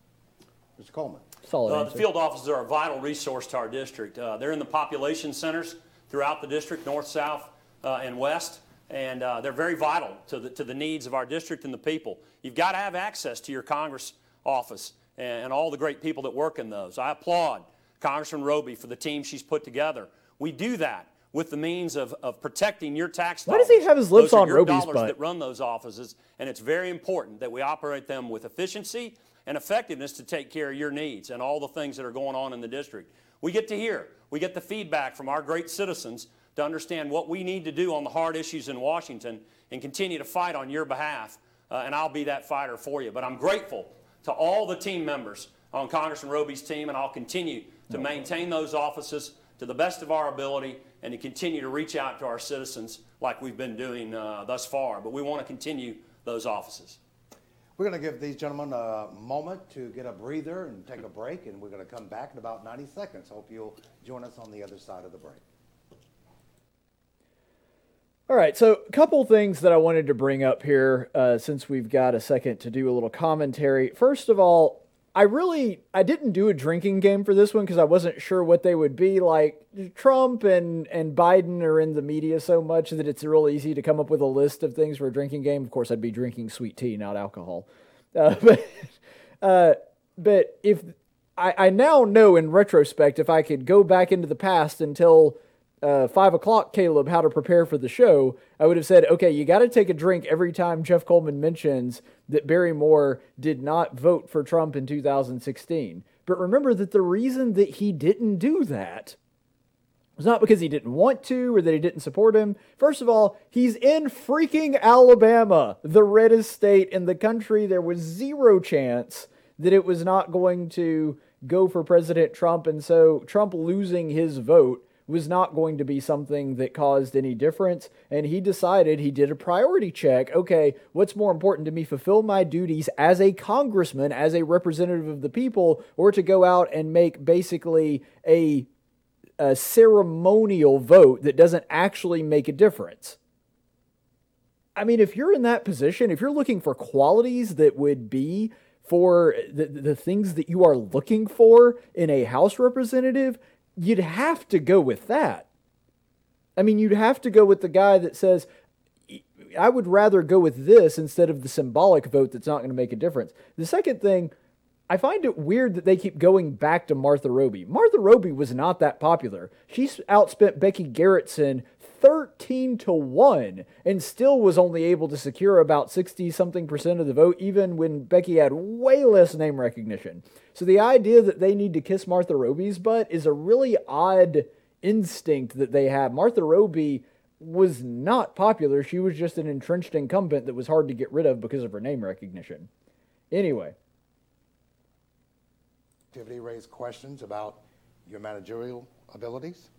Mr. Coleman. Solid Uh, the field offices are a vital resource to our district. Uh, they're in the population centers throughout the district, north, south, uh, and west, and uh, they're very vital to the, to the needs of our district and the people. You've got to have access to your Congress office and, and all the great people that work in those. I applaud Congressman Roby for the team she's put together. We do that with the means of, of protecting your tax Why dollars. does he have his lips Those on Roby's dollars butt? that run those offices, and it's very important that we operate them with efficiency and effectiveness to take care of your needs and all the things that are going on in the district. We get to hear, we get the feedback from our great citizens to understand what we need to do on the hard issues in Washington and continue to fight on your behalf, uh, and I'll be that fighter for you. But I'm grateful to all the team members on Congressman Roby's team, and I'll continue to maintain those offices to the best of our ability and to continue to reach out to our citizens like we've been doing uh, thus far. But we want to continue those offices. We're going to give these gentlemen a moment to get a breather and take a break, and we're going to come back in about 90 seconds. Hope you'll join us on the other side of the break. All right, so a couple things that I wanted to bring up here uh, since we've got a second to do a little commentary. First of all, I really I didn't do a drinking game for this one because I wasn't sure what they would be. Like Trump and and Biden are in the media so much that it's real easy to come up with a list of things for a drinking game. Of course, I'd be drinking sweet tea, not alcohol. Uh, but uh, but if I, I now know in retrospect, if I could go back into the past until uh, five o'clock, Caleb, how to prepare for the show, I would have said, okay, you got to take a drink every time Jeff Coleman mentions that Barry Moore did not vote for Trump in 2016. But remember that the reason that he didn't do that was not because he didn't want to or that he didn't support him. First of all, he's in freaking Alabama, the reddest state in the country. There was zero chance that it was not going to go for President Trump. And so Trump losing his vote was not going to be something that caused any difference. And he decided he did a priority check. Okay, what's more important to me, fulfill my duties as a congressman, as a representative of the people, or to go out and make basically a a ceremonial vote that doesn't actually make a difference. I mean, if you're in that position, if you're looking for qualities that would be for the, the things that you are looking for in a House representative, you'd have to go with that. I mean, you'd have to go with the guy that says, I would rather go with this instead of the symbolic vote that's not going to make a difference. The second thing, I find it weird that they keep going back to Martha Roby. Martha Roby was not that popular. She outspent Becky Gerritson 13 to 1 and still was only able to secure about 60 something percent of the vote even when Becky had way less name recognition. So the idea that they need to kiss Martha Roby's butt is a really odd instinct that they have. Martha Roby was not popular. She was just an entrenched incumbent that was hard to get rid of because of her name recognition. Anyway, Activity raised questions about your managerial abilities.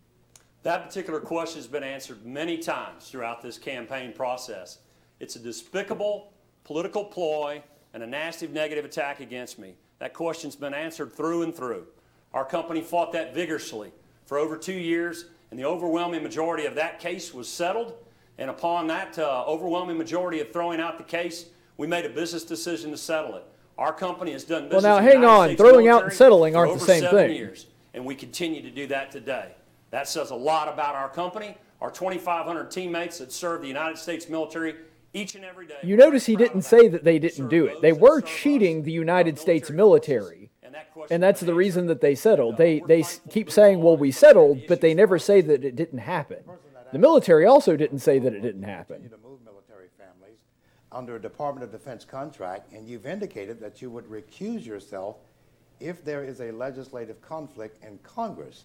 That particular question has been answered many times throughout this campaign process. It's a despicable political ploy and a nasty negative attack against me. That question's been answered through and through. Our company fought that vigorously for over two years, and the overwhelming majority of that case was settled. And upon that uh, overwhelming majority of throwing out the case, we made a business decision to settle it. Our company has done business now hang on. Throwing out and settling aren't the same thing. years, and we continue to do that today. That says a lot about our company, our 2,500 teammates that serve the United States military each and every day. you notice he didn't say that. that they didn't do it. They were cheating the United States military. and that question And that's the reason that they settled. They they keep saying, "Well, we settled," but they never say that it didn't happen. The military also didn't say that it didn't happen. Continue to move military families under a Department of Defense contract, and you've indicated that you would recuse yourself if there is a legislative conflict in Congress.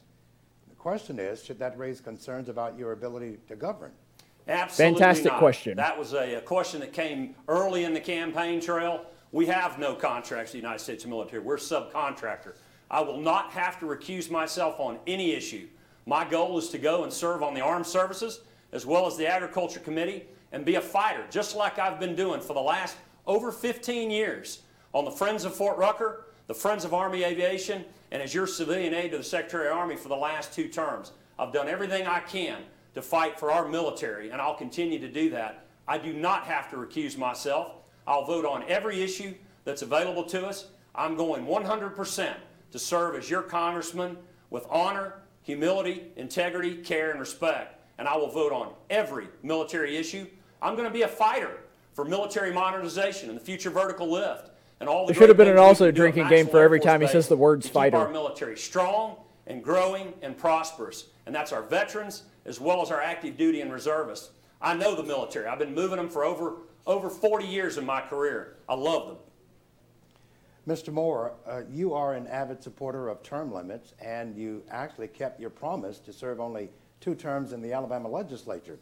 The question is, should that raise concerns about your ability to govern? Absolutely Fantastic not. question. That was a, a question that came early in the campaign trail. We have no contracts with the United States military. We're subcontractor. I will not have to recuse myself on any issue. My goal is to go and serve on the armed services as well as the agriculture committee and be a fighter, just like I've been doing for the last over 15 years on the Friends of Fort Rucker, the Friends of Army Aviation, and as your civilian aide to the Secretary of Army for the last two terms. I've done everything I can to fight for our military, and I'll continue to do that. I do not have to recuse myself. I'll vote on every issue that's available to us. I'm going 100% to serve as your congressman with honor, humility, integrity, care, and respect. And I will vote on every military issue. I'm going to be a fighter for military modernization and the future vertical lift and all the There should have been an also can do at drinking game for every time he says the words to keep fighter. our military strong and growing and prosperous. And that's our veterans as well as our active duty and reservists. I know the military. I've been moving them for over, over 40 years in my career. I love them. Mr. Moore, uh, you are an avid supporter of term limits, and you actually kept your promise to serve only two terms in the Alabama legislature.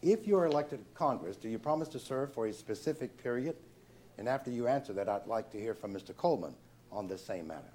If you are elected to Congress, do you promise to serve for a specific period? And after you answer that, I'd like to hear from Mr. Coleman on this same matter.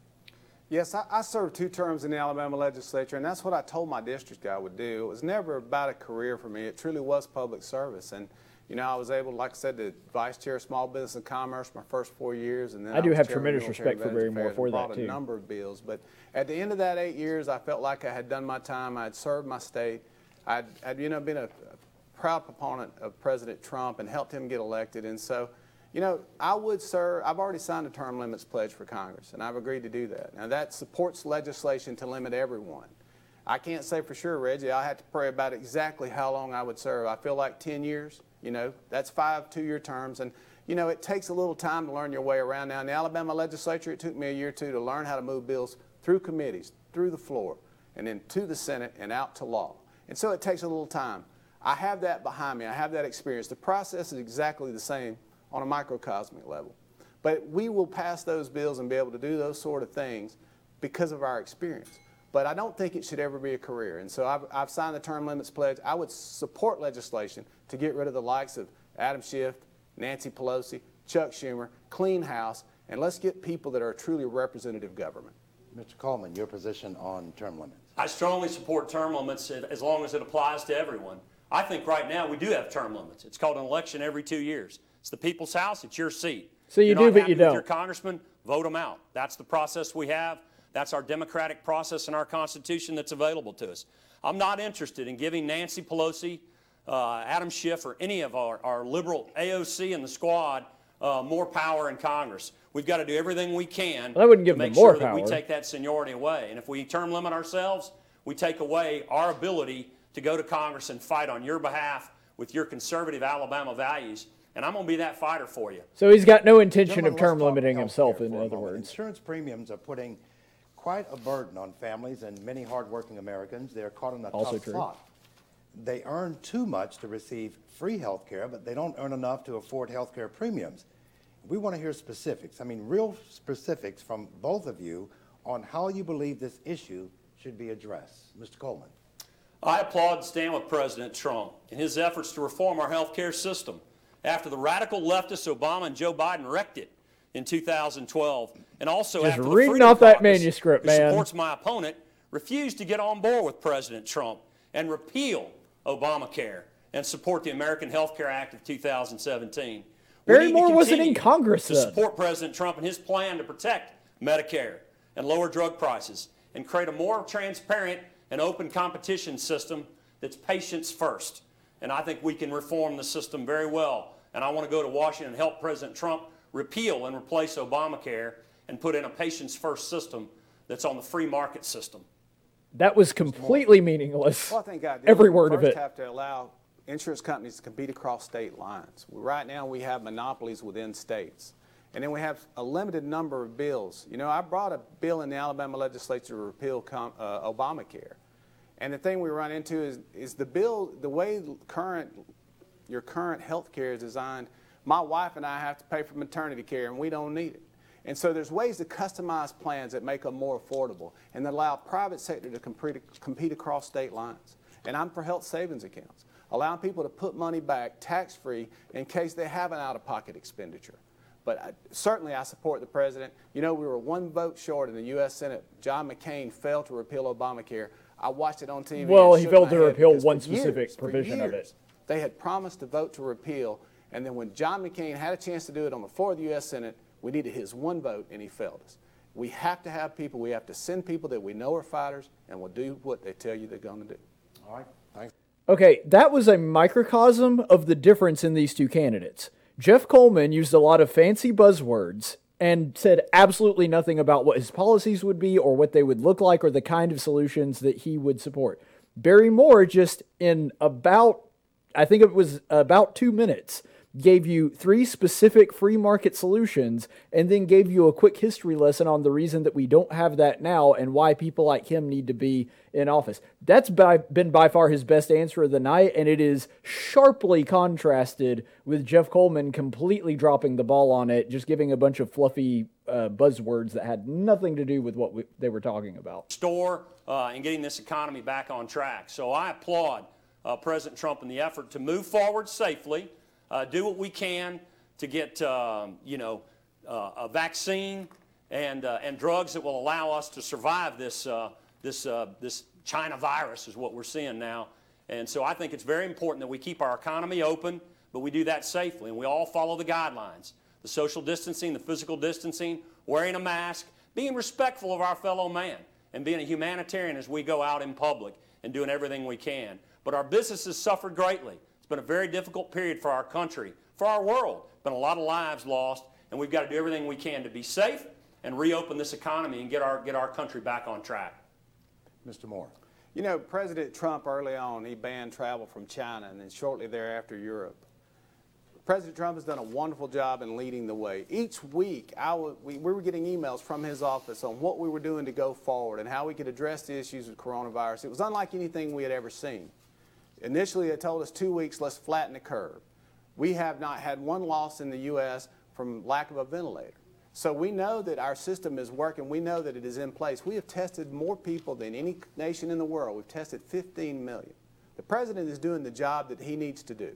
Yes, I, I served two terms in the Alabama legislature, and that's what I told my district I would do. It was never about a career for me. It truly was public service. And, you know, I was able, like I said, to vice chair Small Business and Commerce my first four years. And then I do have tremendous respect for Veterans Barry Moore for and that, brought too. a number of bills. But at the end of that eight years, I felt like I had done my time. I had served my state. I'd, I'd you know, been a, a proud proponent of President Trump and helped him get elected. And so, you know, I would sir, I've already signed a term limits pledge for Congress, and I've agreed to do that. Now, that supports legislation to limit everyone. I can't say for sure, Reggie. I have to pray about exactly how long I would serve. I feel like 10 years, you know, that's five two year terms. And, you know, it takes a little time to learn your way around. Now, in the Alabama legislature, it took me a year or two to learn how to move bills through committees, through the floor, and then to the Senate and out to law. And so it takes a little time. I have that behind me. I have that experience. The process is exactly the same on a microcosmic level. But we will pass those bills and be able to do those sort of things because of our experience. But I don't think it should ever be a career. And so I've, I've signed the term limits pledge. I would support legislation to get rid of the likes of Adam Schiff, Nancy Pelosi, Chuck Schumer, clean house, and let's get people that are truly representative government. Mr. Coleman, your position on term limits. I strongly support term limits as long as it applies to everyone. I think right now we do have term limits. It's called an election every two years. It's the people's house. It's your seat. So you You're do, but you don't. Your congressman, vote them out. That's the process we have. That's our democratic process in our Constitution that's available to us. I'm not interested in giving Nancy Pelosi, uh, Adam Schiff, or any of our, our liberal AOC and the squad uh, more power in Congress. We've got to do everything we can Well, that wouldn't give to them make more sure that we take that seniority away. And if we term limit ourselves, we take away our ability to go to Congress and fight on your behalf with your conservative Alabama values. And I'm going to be that fighter for you. So he's got no intention of term limiting himself, in other moment. words. Insurance premiums are putting quite a burden on families and many hardworking Americans. They're caught in a Also tough true. spot. They earn too much to receive free health care, but they don't earn enough to afford health care premiums. We want to hear specifics, I mean, real specifics from both of you on how you believe this issue should be addressed. Mr. Coleman. I applaud and stand with President Trump in his efforts to reform our health care system after the radical leftists Obama and Joe Biden wrecked it in 2012, and also Just after the reading off that manuscript, who man. supports my opponent, refused to get on board with President Trump and repeal Obamacare and support the American Health Care Act of 2017. We Barry Moore wasn't in Congress to then. support President Trump and his plan to protect Medicare and lower drug prices and create a more transparent and open competition system that's patients first. And I think we can reform the system very well. And I want to go to Washington and help President Trump repeal and replace Obamacare and put in a patients first system that's on the free market system. That was completely meaningless. Well, I think I do. Every We word of first it. have to allow insurance companies to compete across state lines. Right now, we have monopolies within states. And then we have a limited number of bills. You know, I brought a bill in the Alabama legislature to repeal com- uh, Obamacare. And the thing we run into is, is the bill, the way current, your current health care is designed, my wife and I have to pay for maternity care, and we don't need it. And so there's ways to customize plans that make them more affordable and that allow private sector to compete, compete across state lines. And I'm for health savings accounts, allowing people to put money back tax-free in case they have an out-of-pocket expenditure. But I, certainly I support the president. You know, we were one vote short in the U.S. Senate. John McCain failed to repeal Obamacare. I watched it on TV. Well, he failed to repeal one specific years, provision of it. Years, They had promised to vote to repeal, And then when John McCain had a chance to do it on the floor of the U.S. Senate, we needed his one vote, and he failed us. We have to have people, we have to send people that we know are fighters and we'll do what they tell you they're going to do. All right, thanks. Okay, that was a microcosm of the difference in these two candidates. Jeff Coleman used a lot of fancy buzzwords and said absolutely nothing about what his policies would be or what they would look like or the kind of solutions that he would support. Barry Moore just in about I think it was about 2 minutes gave you three specific free market solutions and then gave you a quick history lesson on the reason that we don't have that now and why people like him need to be in office. That's by, been by far his best answer of the night, and it is sharply contrasted with Jeff Coleman completely dropping the ball on it, just giving a bunch of fluffy uh, buzzwords that had nothing to do with what we, they were talking about. Store uh, and getting this economy back on track. So I applaud uh, President Trump in the effort to move forward safely uh, do what we can to get, um, you know, uh, a vaccine and, uh, and drugs that will allow us to survive this, uh, this, this China virus is what we're seeing now. And so I think it's very important that we keep our economy open, but we do that safely, and we all follow the guidelines. The social distancing, the physical distancing, wearing a mask, being respectful of our fellow man, and being a humanitarian as we go out in public and doing everything we can. But our businesses suffered greatly It's been a very difficult period for our country, for our world. Been a lot of lives lost, and we've got to do everything we can to be safe and reopen this economy and get our, get our country back on track. Mr. Moore. You know, President Trump early on, he banned travel from China and then shortly thereafter Europe. President Trump has done a wonderful job in leading the way. Each week, we, we were getting emails from his office on what we were doing to go forward and how we could address the issues with coronavirus. It was unlike anything we had ever seen. Initially, they told us two weeks, let's flatten the curve. We have not had one loss in the U.S. from lack of a ventilator. So we know that our system is working. We know that it is in place. We have tested more people than any nation in the world. We've tested 15 million. The president is doing the job that he needs to do.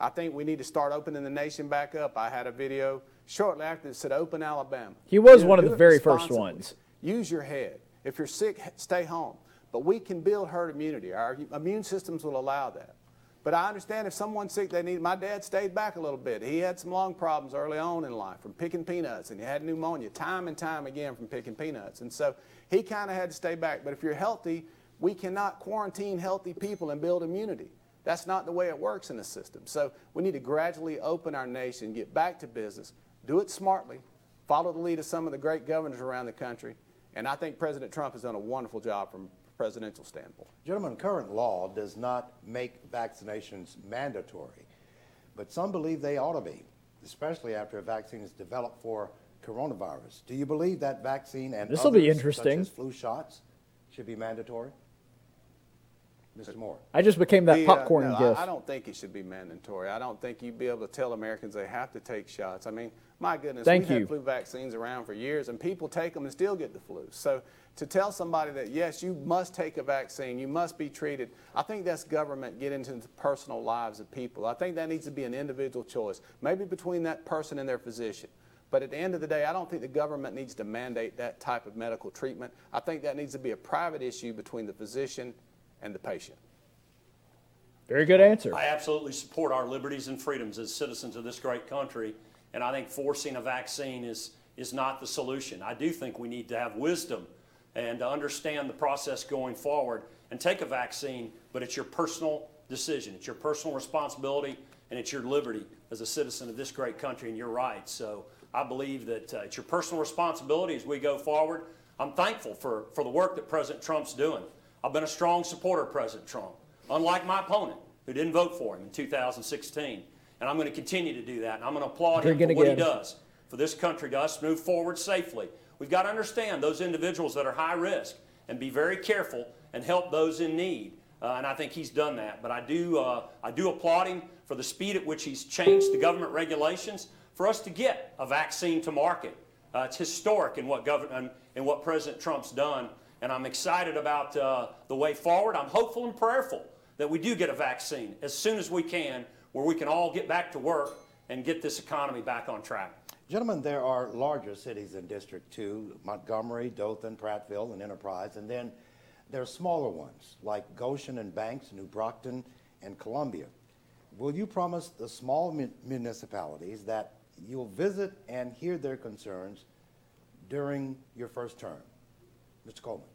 I think we need to start opening the nation back up. I had a video shortly after that said open Alabama. He was you know, one of the very first ones. Use your head. If you're sick, stay home. But we can build herd immunity. Our immune systems will allow that. But I understand if someone's sick, they need. My dad stayed back a little bit. He had some lung problems early on in life from picking peanuts, and he had pneumonia time and time again from picking peanuts. And so he kind of had to stay back. But if you're healthy, we cannot quarantine healthy people and build immunity. That's not the way it works in the system. So we need to gradually open our nation, get back to business, do it smartly, follow the lead of some of the great governors around the country. And I think President Trump has done a wonderful job from presidential standpoint. Gentlemen, current law does not make vaccinations mandatory, but some believe they ought to be, especially after a vaccine is developed for coronavirus. Do you believe that vaccine and this will be interesting. such as flu shots should be mandatory? Mr. Moore. I just became that the, popcorn uh, no, gift. I, I, don't think it should be mandatory. I don't think you'd be able to tell Americans they have to take shots. I mean, my goodness, Thank we've you. had flu vaccines around for years, and people take them and still get the flu. So to tell somebody that, yes, you must take a vaccine, you must be treated, I think that's government getting into the personal lives of people. I think that needs to be an individual choice, maybe between that person and their physician. But at the end of the day, I don't think the government needs to mandate that type of medical treatment. I think that needs to be a private issue between the physician and the patient. Very good answer. I absolutely support our liberties and freedoms as citizens of this great country, and I think forcing a vaccine is, is not the solution. I do think we need to have wisdom and to understand the process going forward and take a vaccine, but it's your personal decision. It's your personal responsibility and it's your liberty as a citizen of this great country and your rights. So I believe that uh, it's your personal responsibility as we go forward. I'm thankful for, for the work that President Trump's doing. I've been a strong supporter of President Trump, unlike my opponent who didn't vote for him in 2016. And I'm going to continue to do that. And I'm going to applaud him for what he does for this country to us move forward safely We've got to understand those individuals that are high risk and be very careful and help those in need. Uh, and I think he's done that. But I do, uh, I do applaud him for the speed at which he's changed the government regulations for us to get a vaccine to market. Uh, it's historic in what, government, in what President Trump's done. And I'm excited about uh, the way forward. I'm hopeful and prayerful that we do get a vaccine as soon as we can, where we can all get back to work and get this economy back on track. Gentlemen, there are larger cities in District 2 Montgomery, Dothan, Prattville, and Enterprise, and then there are smaller ones like Goshen and Banks, New Brockton, and Columbia. will you promise the small mun- municipalities that you'll visit and hear their concerns during your first term? Mr. Coleman.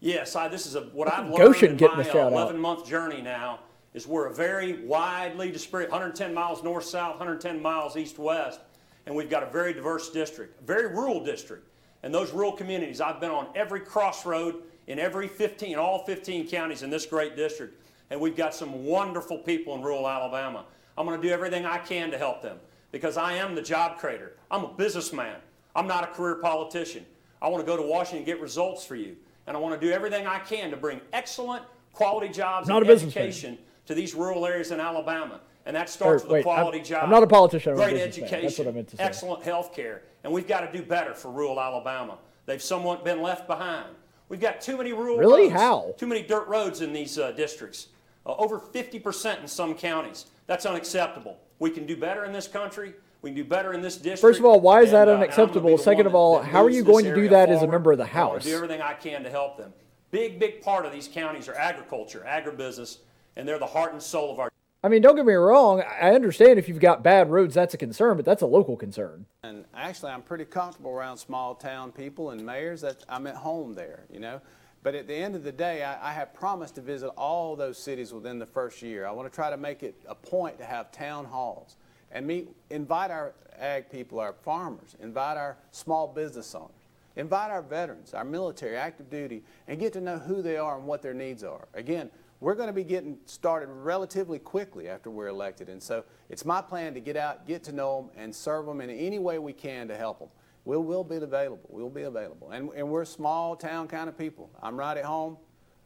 Yes, I, this is a, what I've learned Goshen in getting my the shout out. 11 month journey now is we're a very widely disparate, 110 miles north south, 110 miles east west, and we've got a very diverse district, a very rural district. And those rural communities, I've been on every crossroad in every 15, all 15 counties in this great district, and we've got some wonderful people in rural Alabama. I'm going to do everything I can to help them because I am the job creator. I'm a businessman. I'm not a career politician. I want to go to Washington and get results for you. And I want to do everything I can to bring excellent quality jobs Not and education to these rural areas in Alabama. And that starts Or, with wait, a quality I'm- job. I'm not a politician, I'm a Great businessman. education. That's what I meant to say. Excellent health care. And we've got to do better for rural Alabama. They've somewhat been left behind. We've got too many rural Really? roads. How? Too many dirt roads in these uh, districts. Uh, over 50% in some counties. That's unacceptable. We can do better in this country. We can do better in this district. First of all, why is that And, uh, I'm gonna unacceptable? the Second of all, that- that how are you going to do that as a member of the House? Do everything I can to help them. Big, big part of these counties are agriculture, agribusiness, and they're the heart and soul of our I mean, don't get me wrong. I understand if you've got bad roads, that's a concern, but that's a local concern. And actually, I'm pretty comfortable around small town people and mayors. That I'm at home there, you know. But at the end of the day, I, I have promised to visit all those cities within the first year. I want to try to make it a point to have town halls and meet, invite our ag people, our farmers, invite our small business owners, invite our veterans, our military, active duty, and get to know who they are and what their needs are. Again, we're going to be getting started relatively quickly after we're elected. And so it's my plan to get out, get to know them, and serve them in any way we can to help them. We'll, we'll be available. We'll be available. And, and we're small town kind of people. I'm right at home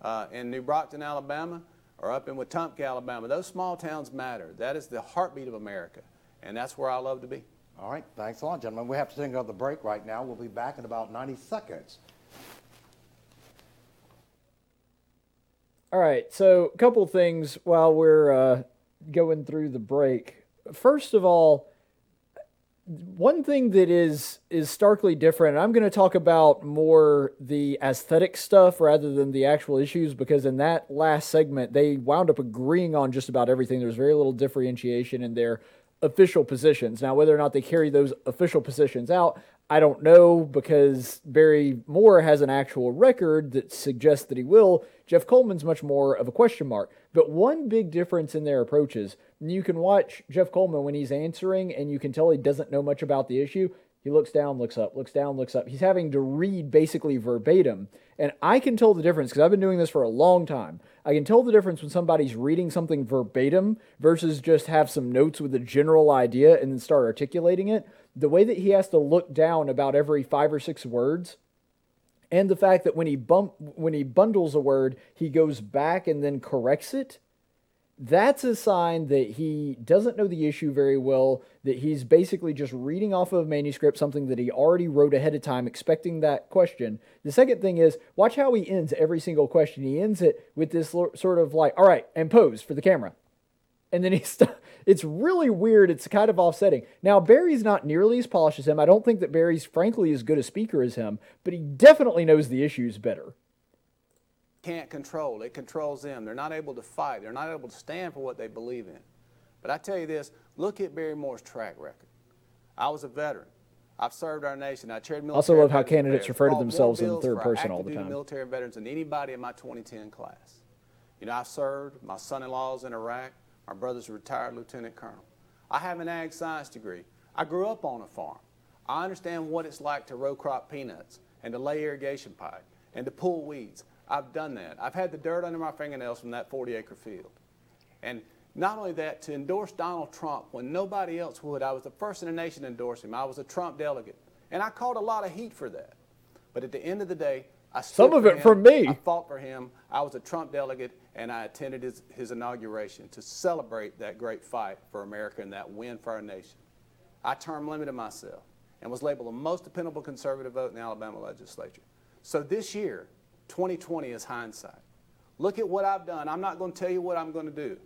uh, in New Brockton, Alabama, or up in Wetumpka, Alabama. Those small towns matter. That is the heartbeat of America. And that's where I love to be. All right, thanks a lot, gentlemen. We have to take another break right now. We'll be back in about 90 seconds. All right, so a couple things while we're uh, going through the break. First of all, one thing that is is starkly different. and I'm going to talk about more the aesthetic stuff rather than the actual issues because in that last segment they wound up agreeing on just about everything. There's very little differentiation in their official positions. Now, whether or not they carry those official positions out, I don't know because Barry Moore has an actual record that suggests that he will. Jeff Coleman's much more of a question mark. But one big difference in their approaches, you can watch Jeff Coleman when he's answering and you can tell he doesn't know much about the issue. He looks down, looks up, looks down, looks up. He's having to read basically verbatim. And I can tell the difference because I've been doing this for a long time. I can tell the difference when somebody's reading something verbatim versus just have some notes with a general idea and then start articulating it. The way that he has to look down about every five or six words and the fact that when he bump when he bundles a word, he goes back and then corrects it. That's a sign that he doesn't know the issue very well, that he's basically just reading off of a manuscript something that he already wrote ahead of time, expecting that question. The second thing is, watch how he ends every single question. He ends it with this sort of like, all right, and pose for the camera. And then he's, it's really weird. It's kind of offsetting. Now, Barry's not nearly as polished as him. I don't think that Barry's, frankly, as good a speaker as him, but he definitely knows the issues better. can't control. It controls them. They're not able to fight. They're not able to stand for what they believe in. But I tell you this look at Barry Moore's track record. I was a veteran. I've served our nation. I chaired military. Also love how candidates refer to themselves in the third person all the time. military veterans than anybody in my 2010 class. You know, I served. My son-in-law's in Iraq. My brother's a retired lieutenant colonel. I have an ag science degree. I grew up on a farm. I understand what it's like to row crop peanuts and to lay irrigation pipe and to pull weeds. I've done that. I've had the dirt under my fingernails from that 40 acre field. And not only that, to endorse Donald Trump when nobody else would. I was the first in the nation to endorse him. I was a Trump delegate. And I caught a lot of heat for that. But at the end of the day, Some of it him. from me. I fought for him. I was a Trump delegate, and I attended his, his inauguration to celebrate that great fight for America and that win for our nation. I term limited myself and was labeled the most dependable conservative vote in the Alabama legislature. So this year, 2020 is hindsight. Look at what I've done. I'm not going to tell you what I'm going to do,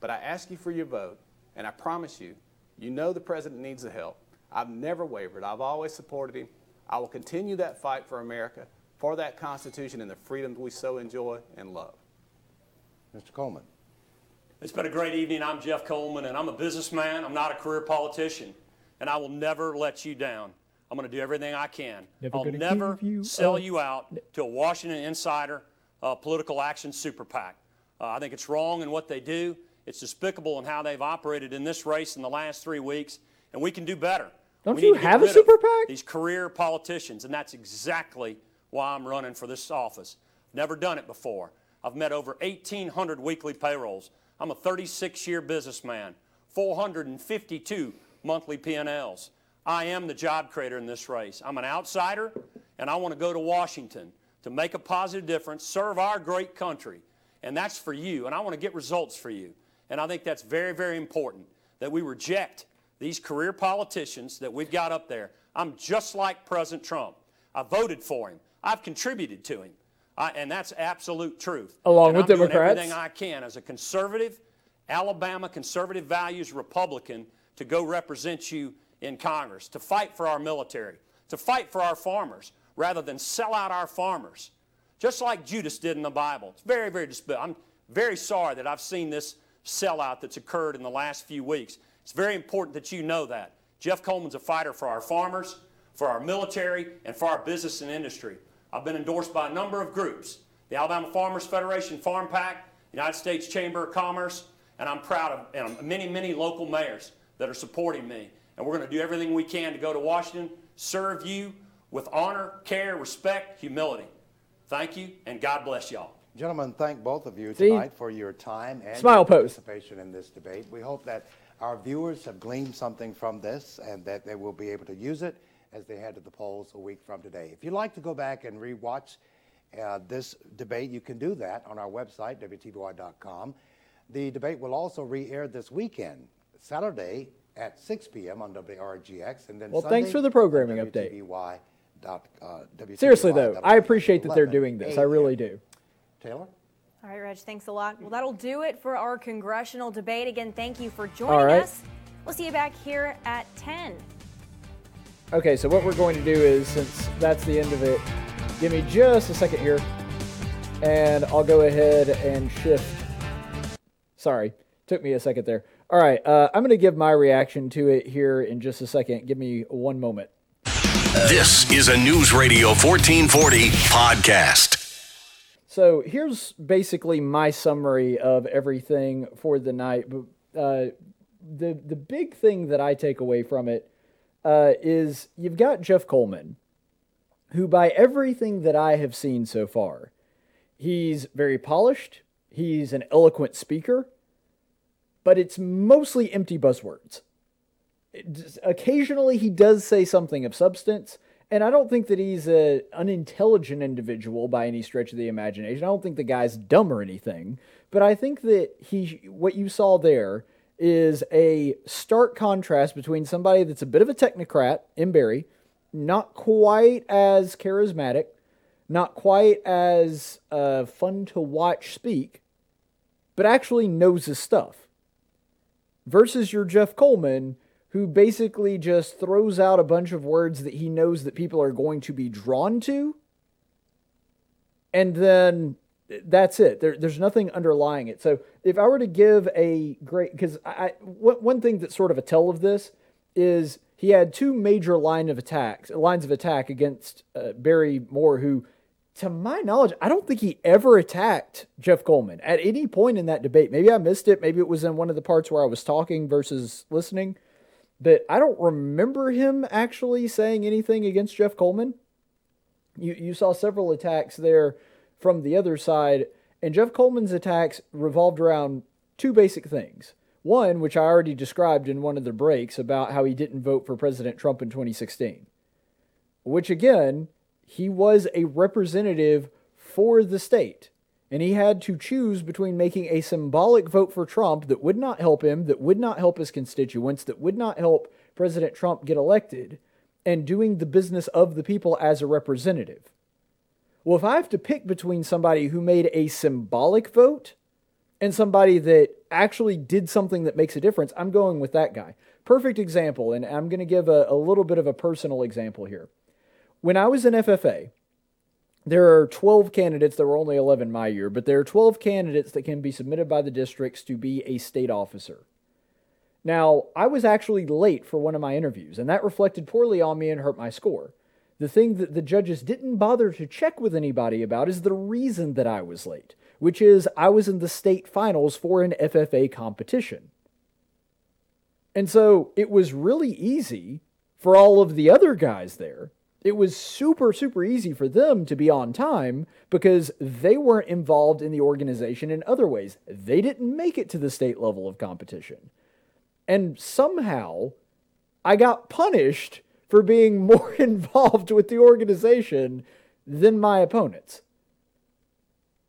but I ask you for your vote, and I promise you, you know the president needs the help. I've never wavered. I've always supported him. I will continue that fight for America, for that Constitution and the freedoms we so enjoy and love. Mr. Coleman. It's been a great evening. I'm Jeff Coleman, and I'm a businessman. I'm not a career politician, and I will never let you down. I'm going to do everything I can. Never I'll gonna never you sell up. you out to a Washington insider uh, political action super PAC. Uh, I think it's wrong in what they do. It's despicable in how they've operated in this race in the last three weeks, and we can do better. Don't We you need to have a super PAC? These career politicians, and that's exactly why I'm running for this office. Never done it before. I've met over 1,800 weekly payrolls. I'm a 36 year businessman, 452 monthly P&Ls. I am the job creator in this race. I'm an outsider, and I want to go to Washington to make a positive difference, serve our great country. And that's for you, and I want to get results for you. And I think that's very, very important that we reject these career politicians that we've got up there. I'm just like President Trump. I voted for him. I've contributed to him. I, and that's absolute truth. Along And with I'm doing Democrats? everything I can as a conservative, Alabama conservative values Republican to go represent you in Congress, to fight for our military, to fight for our farmers, rather than sell out our farmers, just like Judas did in the Bible. It's very, very despicable. I'm very sorry that I've seen this sellout that's occurred in the last few weeks. It's very important that you know that. Jeff Coleman's a fighter for our farmers, for our military, and for our business and industry. I've been endorsed by a number of groups the Alabama Farmers Federation Farm PAC, United States Chamber of Commerce, and I'm proud of and many, many local mayors that are supporting me. And we're going to do everything we can to go to Washington, serve you with honor, care, respect, humility. Thank you, and God bless y'all. Gentlemen, thank both of you See? tonight for your time and Smile your pose. participation in this debate. We hope that our viewers have gleaned something from this and that they will be able to use it as they head to the polls a week from today. If you'd like to go back and rewatch uh, this debate, you can do that on our website, WTVY.com. The debate will also re-air this weekend, Saturday at 6 p.m. on WRGX, and then Well, Sunday thanks for the programming on update. WTVY dot, uh, Seriously, though, I appreciate that they're doing this. I really do. Taylor? All right, Reg, thanks a lot. Well, that'll do it for our congressional debate. Again, thank you for joining All right. us. We'll see you back here at 10. Okay, so what we're going to do is, since that's the end of it, give me just a second here, and I'll go ahead and shift. Sorry, took me a second there. All right, uh, I'm going to give my reaction to it here in just a second. Give me one moment. This is a News Radio 1440 podcast. So here's basically my summary of everything for the night. But uh, the the big thing that I take away from it uh, is you've got Jeff Coleman, who by everything that I have seen so far, he's very polished. He's an eloquent speaker, but it's mostly empty buzzwords occasionally he does say something of substance and i don't think that he's an unintelligent individual by any stretch of the imagination i don't think the guy's dumb or anything but i think that he what you saw there is a stark contrast between somebody that's a bit of a technocrat in barry not quite as charismatic not quite as uh, fun to watch speak but actually knows his stuff versus your Jeff Coleman, who basically just throws out a bunch of words that he knows that people are going to be drawn to, and then that's it. There, there's nothing underlying it. So if I were to give a great, because I, one thing that's sort of a tell of this is he had two major line of attacks, lines of attack against uh, Barry Moore, who, to my knowledge, I don't think he ever attacked Jeff Coleman at any point in that debate. Maybe I missed it. Maybe it was in one of the parts where I was talking versus listening. But I don't remember him actually saying anything against Jeff Coleman. You you saw several attacks there from the other side, and Jeff Coleman's attacks revolved around two basic things. One, which I already described in one of the breaks about how he didn't vote for President Trump in 2016, which again, he was a representative for the state. And he had to choose between making a symbolic vote for Trump that would not help him, that would not help his constituents, that would not help President Trump get elected, and doing the business of the people as a representative. Well, if I have to pick between somebody who made a symbolic vote and somebody that actually did something that makes a difference, I'm going with that guy. Perfect example, and I'm going to give a, a little bit of a personal example here. When I was in FFA, there are 12 candidates. There were only 11 my year, but there are 12 candidates that can be submitted by the districts to be a state officer. Now, I was actually late for one of my interviews, and that reflected poorly on me and hurt my score. The thing that the judges didn't bother to check with anybody about is the reason that I was late, which is I was in the state finals for an FFA competition. And so it was really easy for all of the other guys there. It was super, super easy for them to be on time because they weren't involved in the organization in other ways. They didn't make it to the state level of competition. And somehow I got punished for being more involved with the organization than my opponents.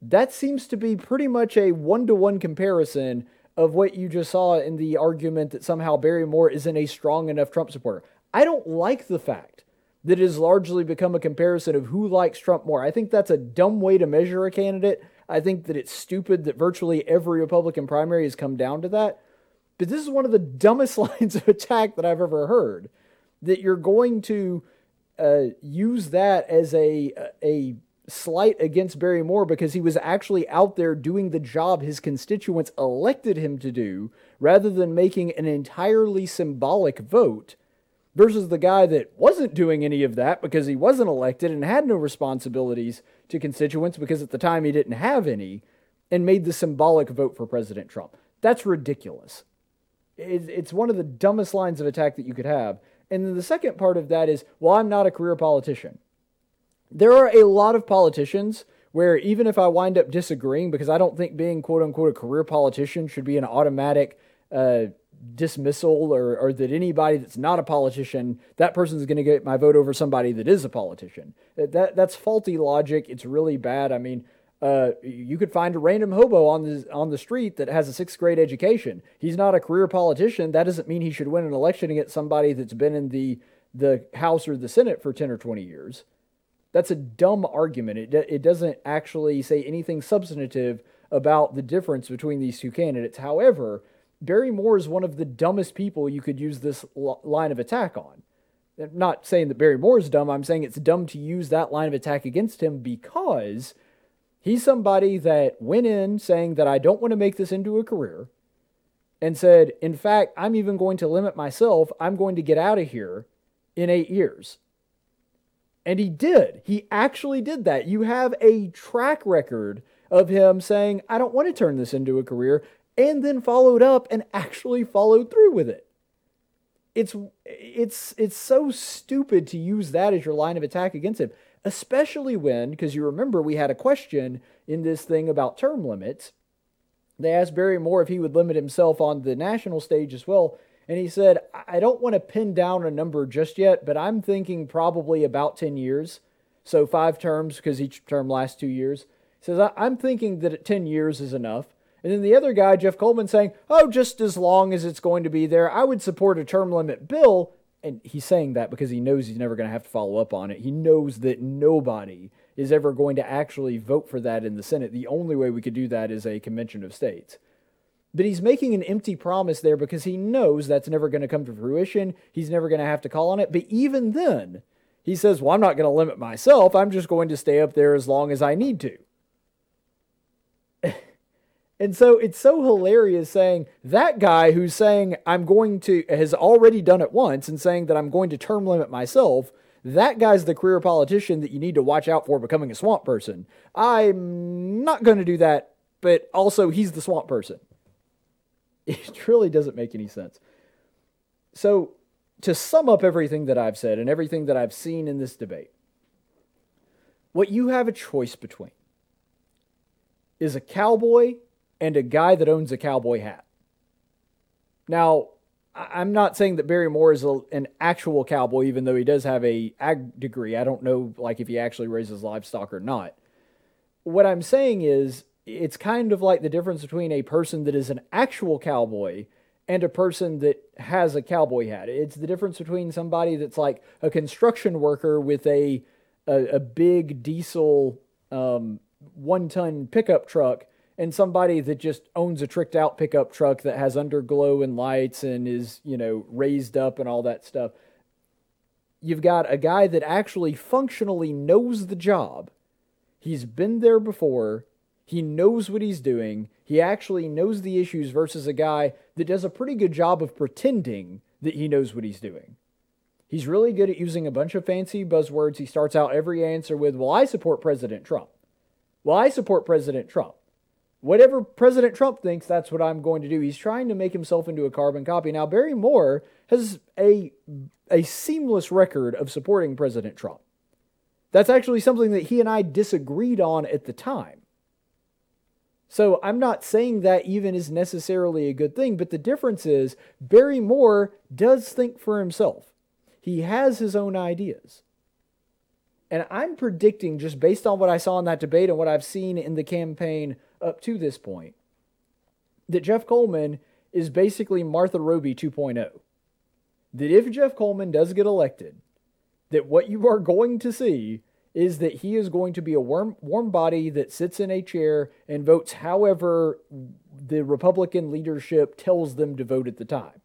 That seems to be pretty much a one to one comparison of what you just saw in the argument that somehow Barry Moore isn't a strong enough Trump supporter. I don't like the fact that it has largely become a comparison of who likes Trump more. I think that's a dumb way to measure a candidate. I think that it's stupid that virtually every Republican primary has come down to that. But this is one of the dumbest lines of attack that I've ever heard. That you're going to uh, use that as a a slight against Barry Moore because he was actually out there doing the job his constituents elected him to do, rather than making an entirely symbolic vote. Versus the guy that wasn't doing any of that because he wasn't elected and had no responsibilities to constituents because at the time he didn't have any, and made the symbolic vote for President Trump. That's ridiculous it's one of the dumbest lines of attack that you could have. And then the second part of that is, well, I'm not a career politician. There are a lot of politicians where even if I wind up disagreeing, because I don't think being quote unquote a career politician should be an automatic uh, dismissal or, or that anybody that's not a politician, that person's going to get my vote over somebody that is a politician. That, that's faulty logic. It's really bad. I mean, uh, you could find a random hobo on the on the street that has a sixth grade education. He's not a career politician. That doesn't mean he should win an election against somebody that's been in the the House or the Senate for ten or twenty years. That's a dumb argument. It it doesn't actually say anything substantive about the difference between these two candidates. However, Barry Moore is one of the dumbest people you could use this line of attack on. I'm not saying that Barry Moore is dumb. I'm saying it's dumb to use that line of attack against him because He's somebody that went in saying that I don't want to make this into a career and said, in fact, I'm even going to limit myself. I'm going to get out of here in eight years. And he did. He actually did that. You have a track record of him saying, I don't want to turn this into a career, and then followed up and actually followed through with it. It's it's it's so stupid to use that as your line of attack against him especially when, because you remember we had a question in this thing about term limits. They asked Barry Moore if he would limit himself on the national stage as well. And he said, I don't want to pin down a number just yet, but I'm thinking probably about 10 years. So five terms, because each term lasts two years. He says, I'm thinking that 10 years is enough. And then the other guy, Jeff Coleman, saying, Oh, just as long as it's going to be there, I would support a term limit bill and he's saying that because he knows he's never going to have to follow up on it. He knows that nobody is ever going to actually vote for that in the Senate. The only way we could do that is a convention of states. But he's making an empty promise there because he knows that's never going to come to fruition. He's never going to have to call on it. But even then, he says, Well, I'm not going to limit myself. I'm just going to stay up there as long as I need to. And so it's so hilarious saying that guy who's saying I'm going to has already done it once and saying that I'm going to term limit myself. That guy's the career politician that you need to watch out for becoming a swamp person. I'm not going to do that, but also he's the swamp person. It really doesn't make any sense. So, to sum up everything that I've said and everything that I've seen in this debate, what you have a choice between is a cowboy and a guy that owns a cowboy hat. Now, I'm not saying that Barry Moore is a, an actual cowboy, even though he does have a ag degree. I don't know, like if he actually raises livestock or not. What I'm saying is, it's kind of like the difference between a person that is an actual cowboy and a person that has a cowboy hat. It's the difference between somebody that's like a construction worker with a a, a big diesel um, one ton pickup truck and somebody that just owns a tricked out pickup truck that has underglow and lights and is, you know, raised up and all that stuff. You've got a guy that actually functionally knows the job He's been there before. He knows what he's doing. He actually knows the issues versus a guy that does a pretty good job of pretending that he knows what he's doing. He's really good at using a bunch of fancy buzzwords. He starts out every answer with, Well, I support President Trump. Well, I support President Trump. Whatever President Trump thinks, that's what I'm going to do. He's trying to make himself into a carbon copy. Now, Barry Moore has a, a seamless record of supporting President Trump. That's actually something that he and I disagreed on at the time. So I'm not saying that even is necessarily a good thing, but the difference is Barry Moore does think for himself. He has his own ideas. And I'm predicting, just based on what I saw in that debate and what I've seen in the campaign up to this point, that Jeff Coleman is basically Martha Roby 2.0. That if Jeff Coleman does get elected, that what you are going to see is that he is going to be a warm, warm body that sits in a chair and votes however the Republican leadership tells them to vote at the time.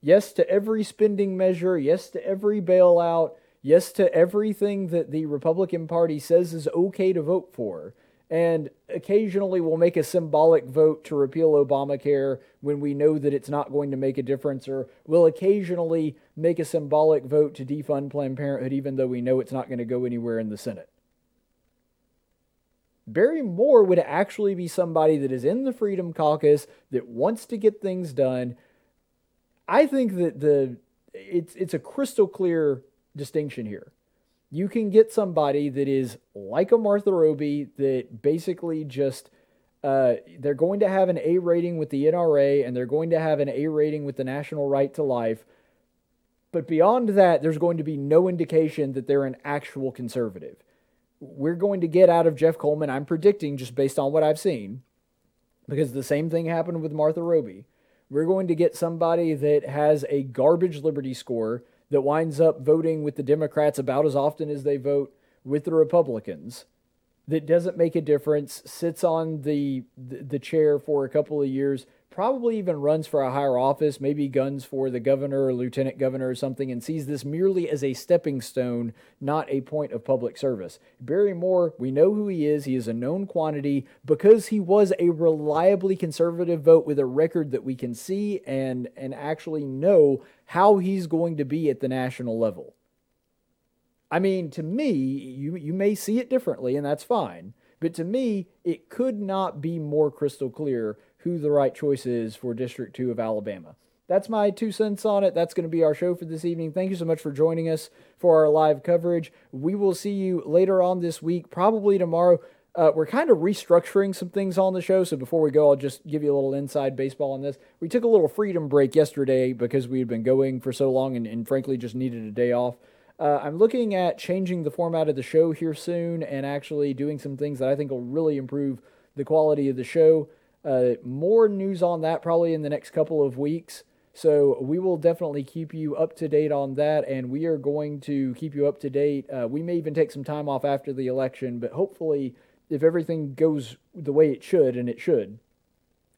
Yes to every spending measure, yes to every bailout, yes to everything that the Republican Party says is okay to vote for and occasionally we'll make a symbolic vote to repeal Obamacare when we know that it's not going to make a difference, or we'll occasionally make a symbolic vote to defund Planned Parenthood even though we know it's not going to go anywhere in the Senate. Barry Moore would actually be somebody that is in the Freedom Caucus that wants to get things done. I think that the it's it's a crystal clear distinction here you can get somebody that is like a Martha Roby that basically just uh, they're going to have an A rating with the NRA and they're going to have an A rating with the National Right to Life. But beyond that, there's going to be no indication that they're an actual conservative. We're going to get out of Jeff Coleman, I'm predicting just based on what I've seen, because the same thing happened with Martha Roby. We're going to get somebody that has a garbage liberty score that winds up voting with the Democrats about as often as they vote with the Republicans. That doesn't make a difference, sits on the, the, chair for a couple of years, probably even runs for a higher office, maybe guns for the governor or lieutenant governor or something, and sees this merely as a stepping stone, not a point of public service. Barry Moore, we know who he is. He is a known quantity because he was a reliably conservative vote with a record that we can see and, and actually know how he's going to be at the national level. I mean, to me, you, you may see it differently, and that's fine. But to me, it could not be more crystal clear who the right choice is for District 2 of Alabama. That's my two cents on it. That's going to be our show for this evening. Thank you so much for joining us for our live coverage. We will see you later on this week, probably tomorrow. Uh, we're kind of restructuring some things on the show. So before we go, I'll just give you a little inside baseball on this. We took a little freedom break yesterday because we had been going for so long and, and frankly just needed a day off. Uh, I'm looking at changing the format of the show here soon and actually doing some things that I think will really improve the quality of the show. Uh, more news on that probably in the next couple of weeks. So we will definitely keep you up to date on that, and we are going to keep you up to date. Uh, we may even take some time off after the election, but hopefully, if everything goes the way it should, and it should,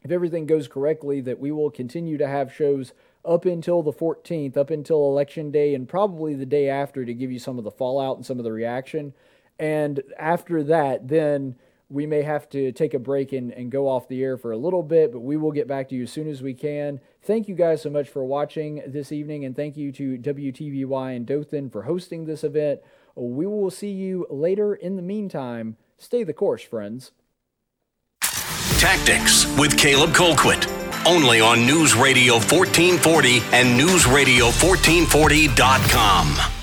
if everything goes correctly, that we will continue to have shows up until the 14th, up until election day, and probably the day after to give you some of the fallout and some of the reaction. And after that, then we may have to take a break and, and go off the air for a little bit, but we will get back to you as soon as we can. Thank you guys so much for watching this evening, and thank you to WTVY and Dothan for hosting this event. We will see you later. In the meantime, stay the course, friends. Tactics with Caleb Colquitt. Only on News Radio 1440 and NewsRadio1440.com.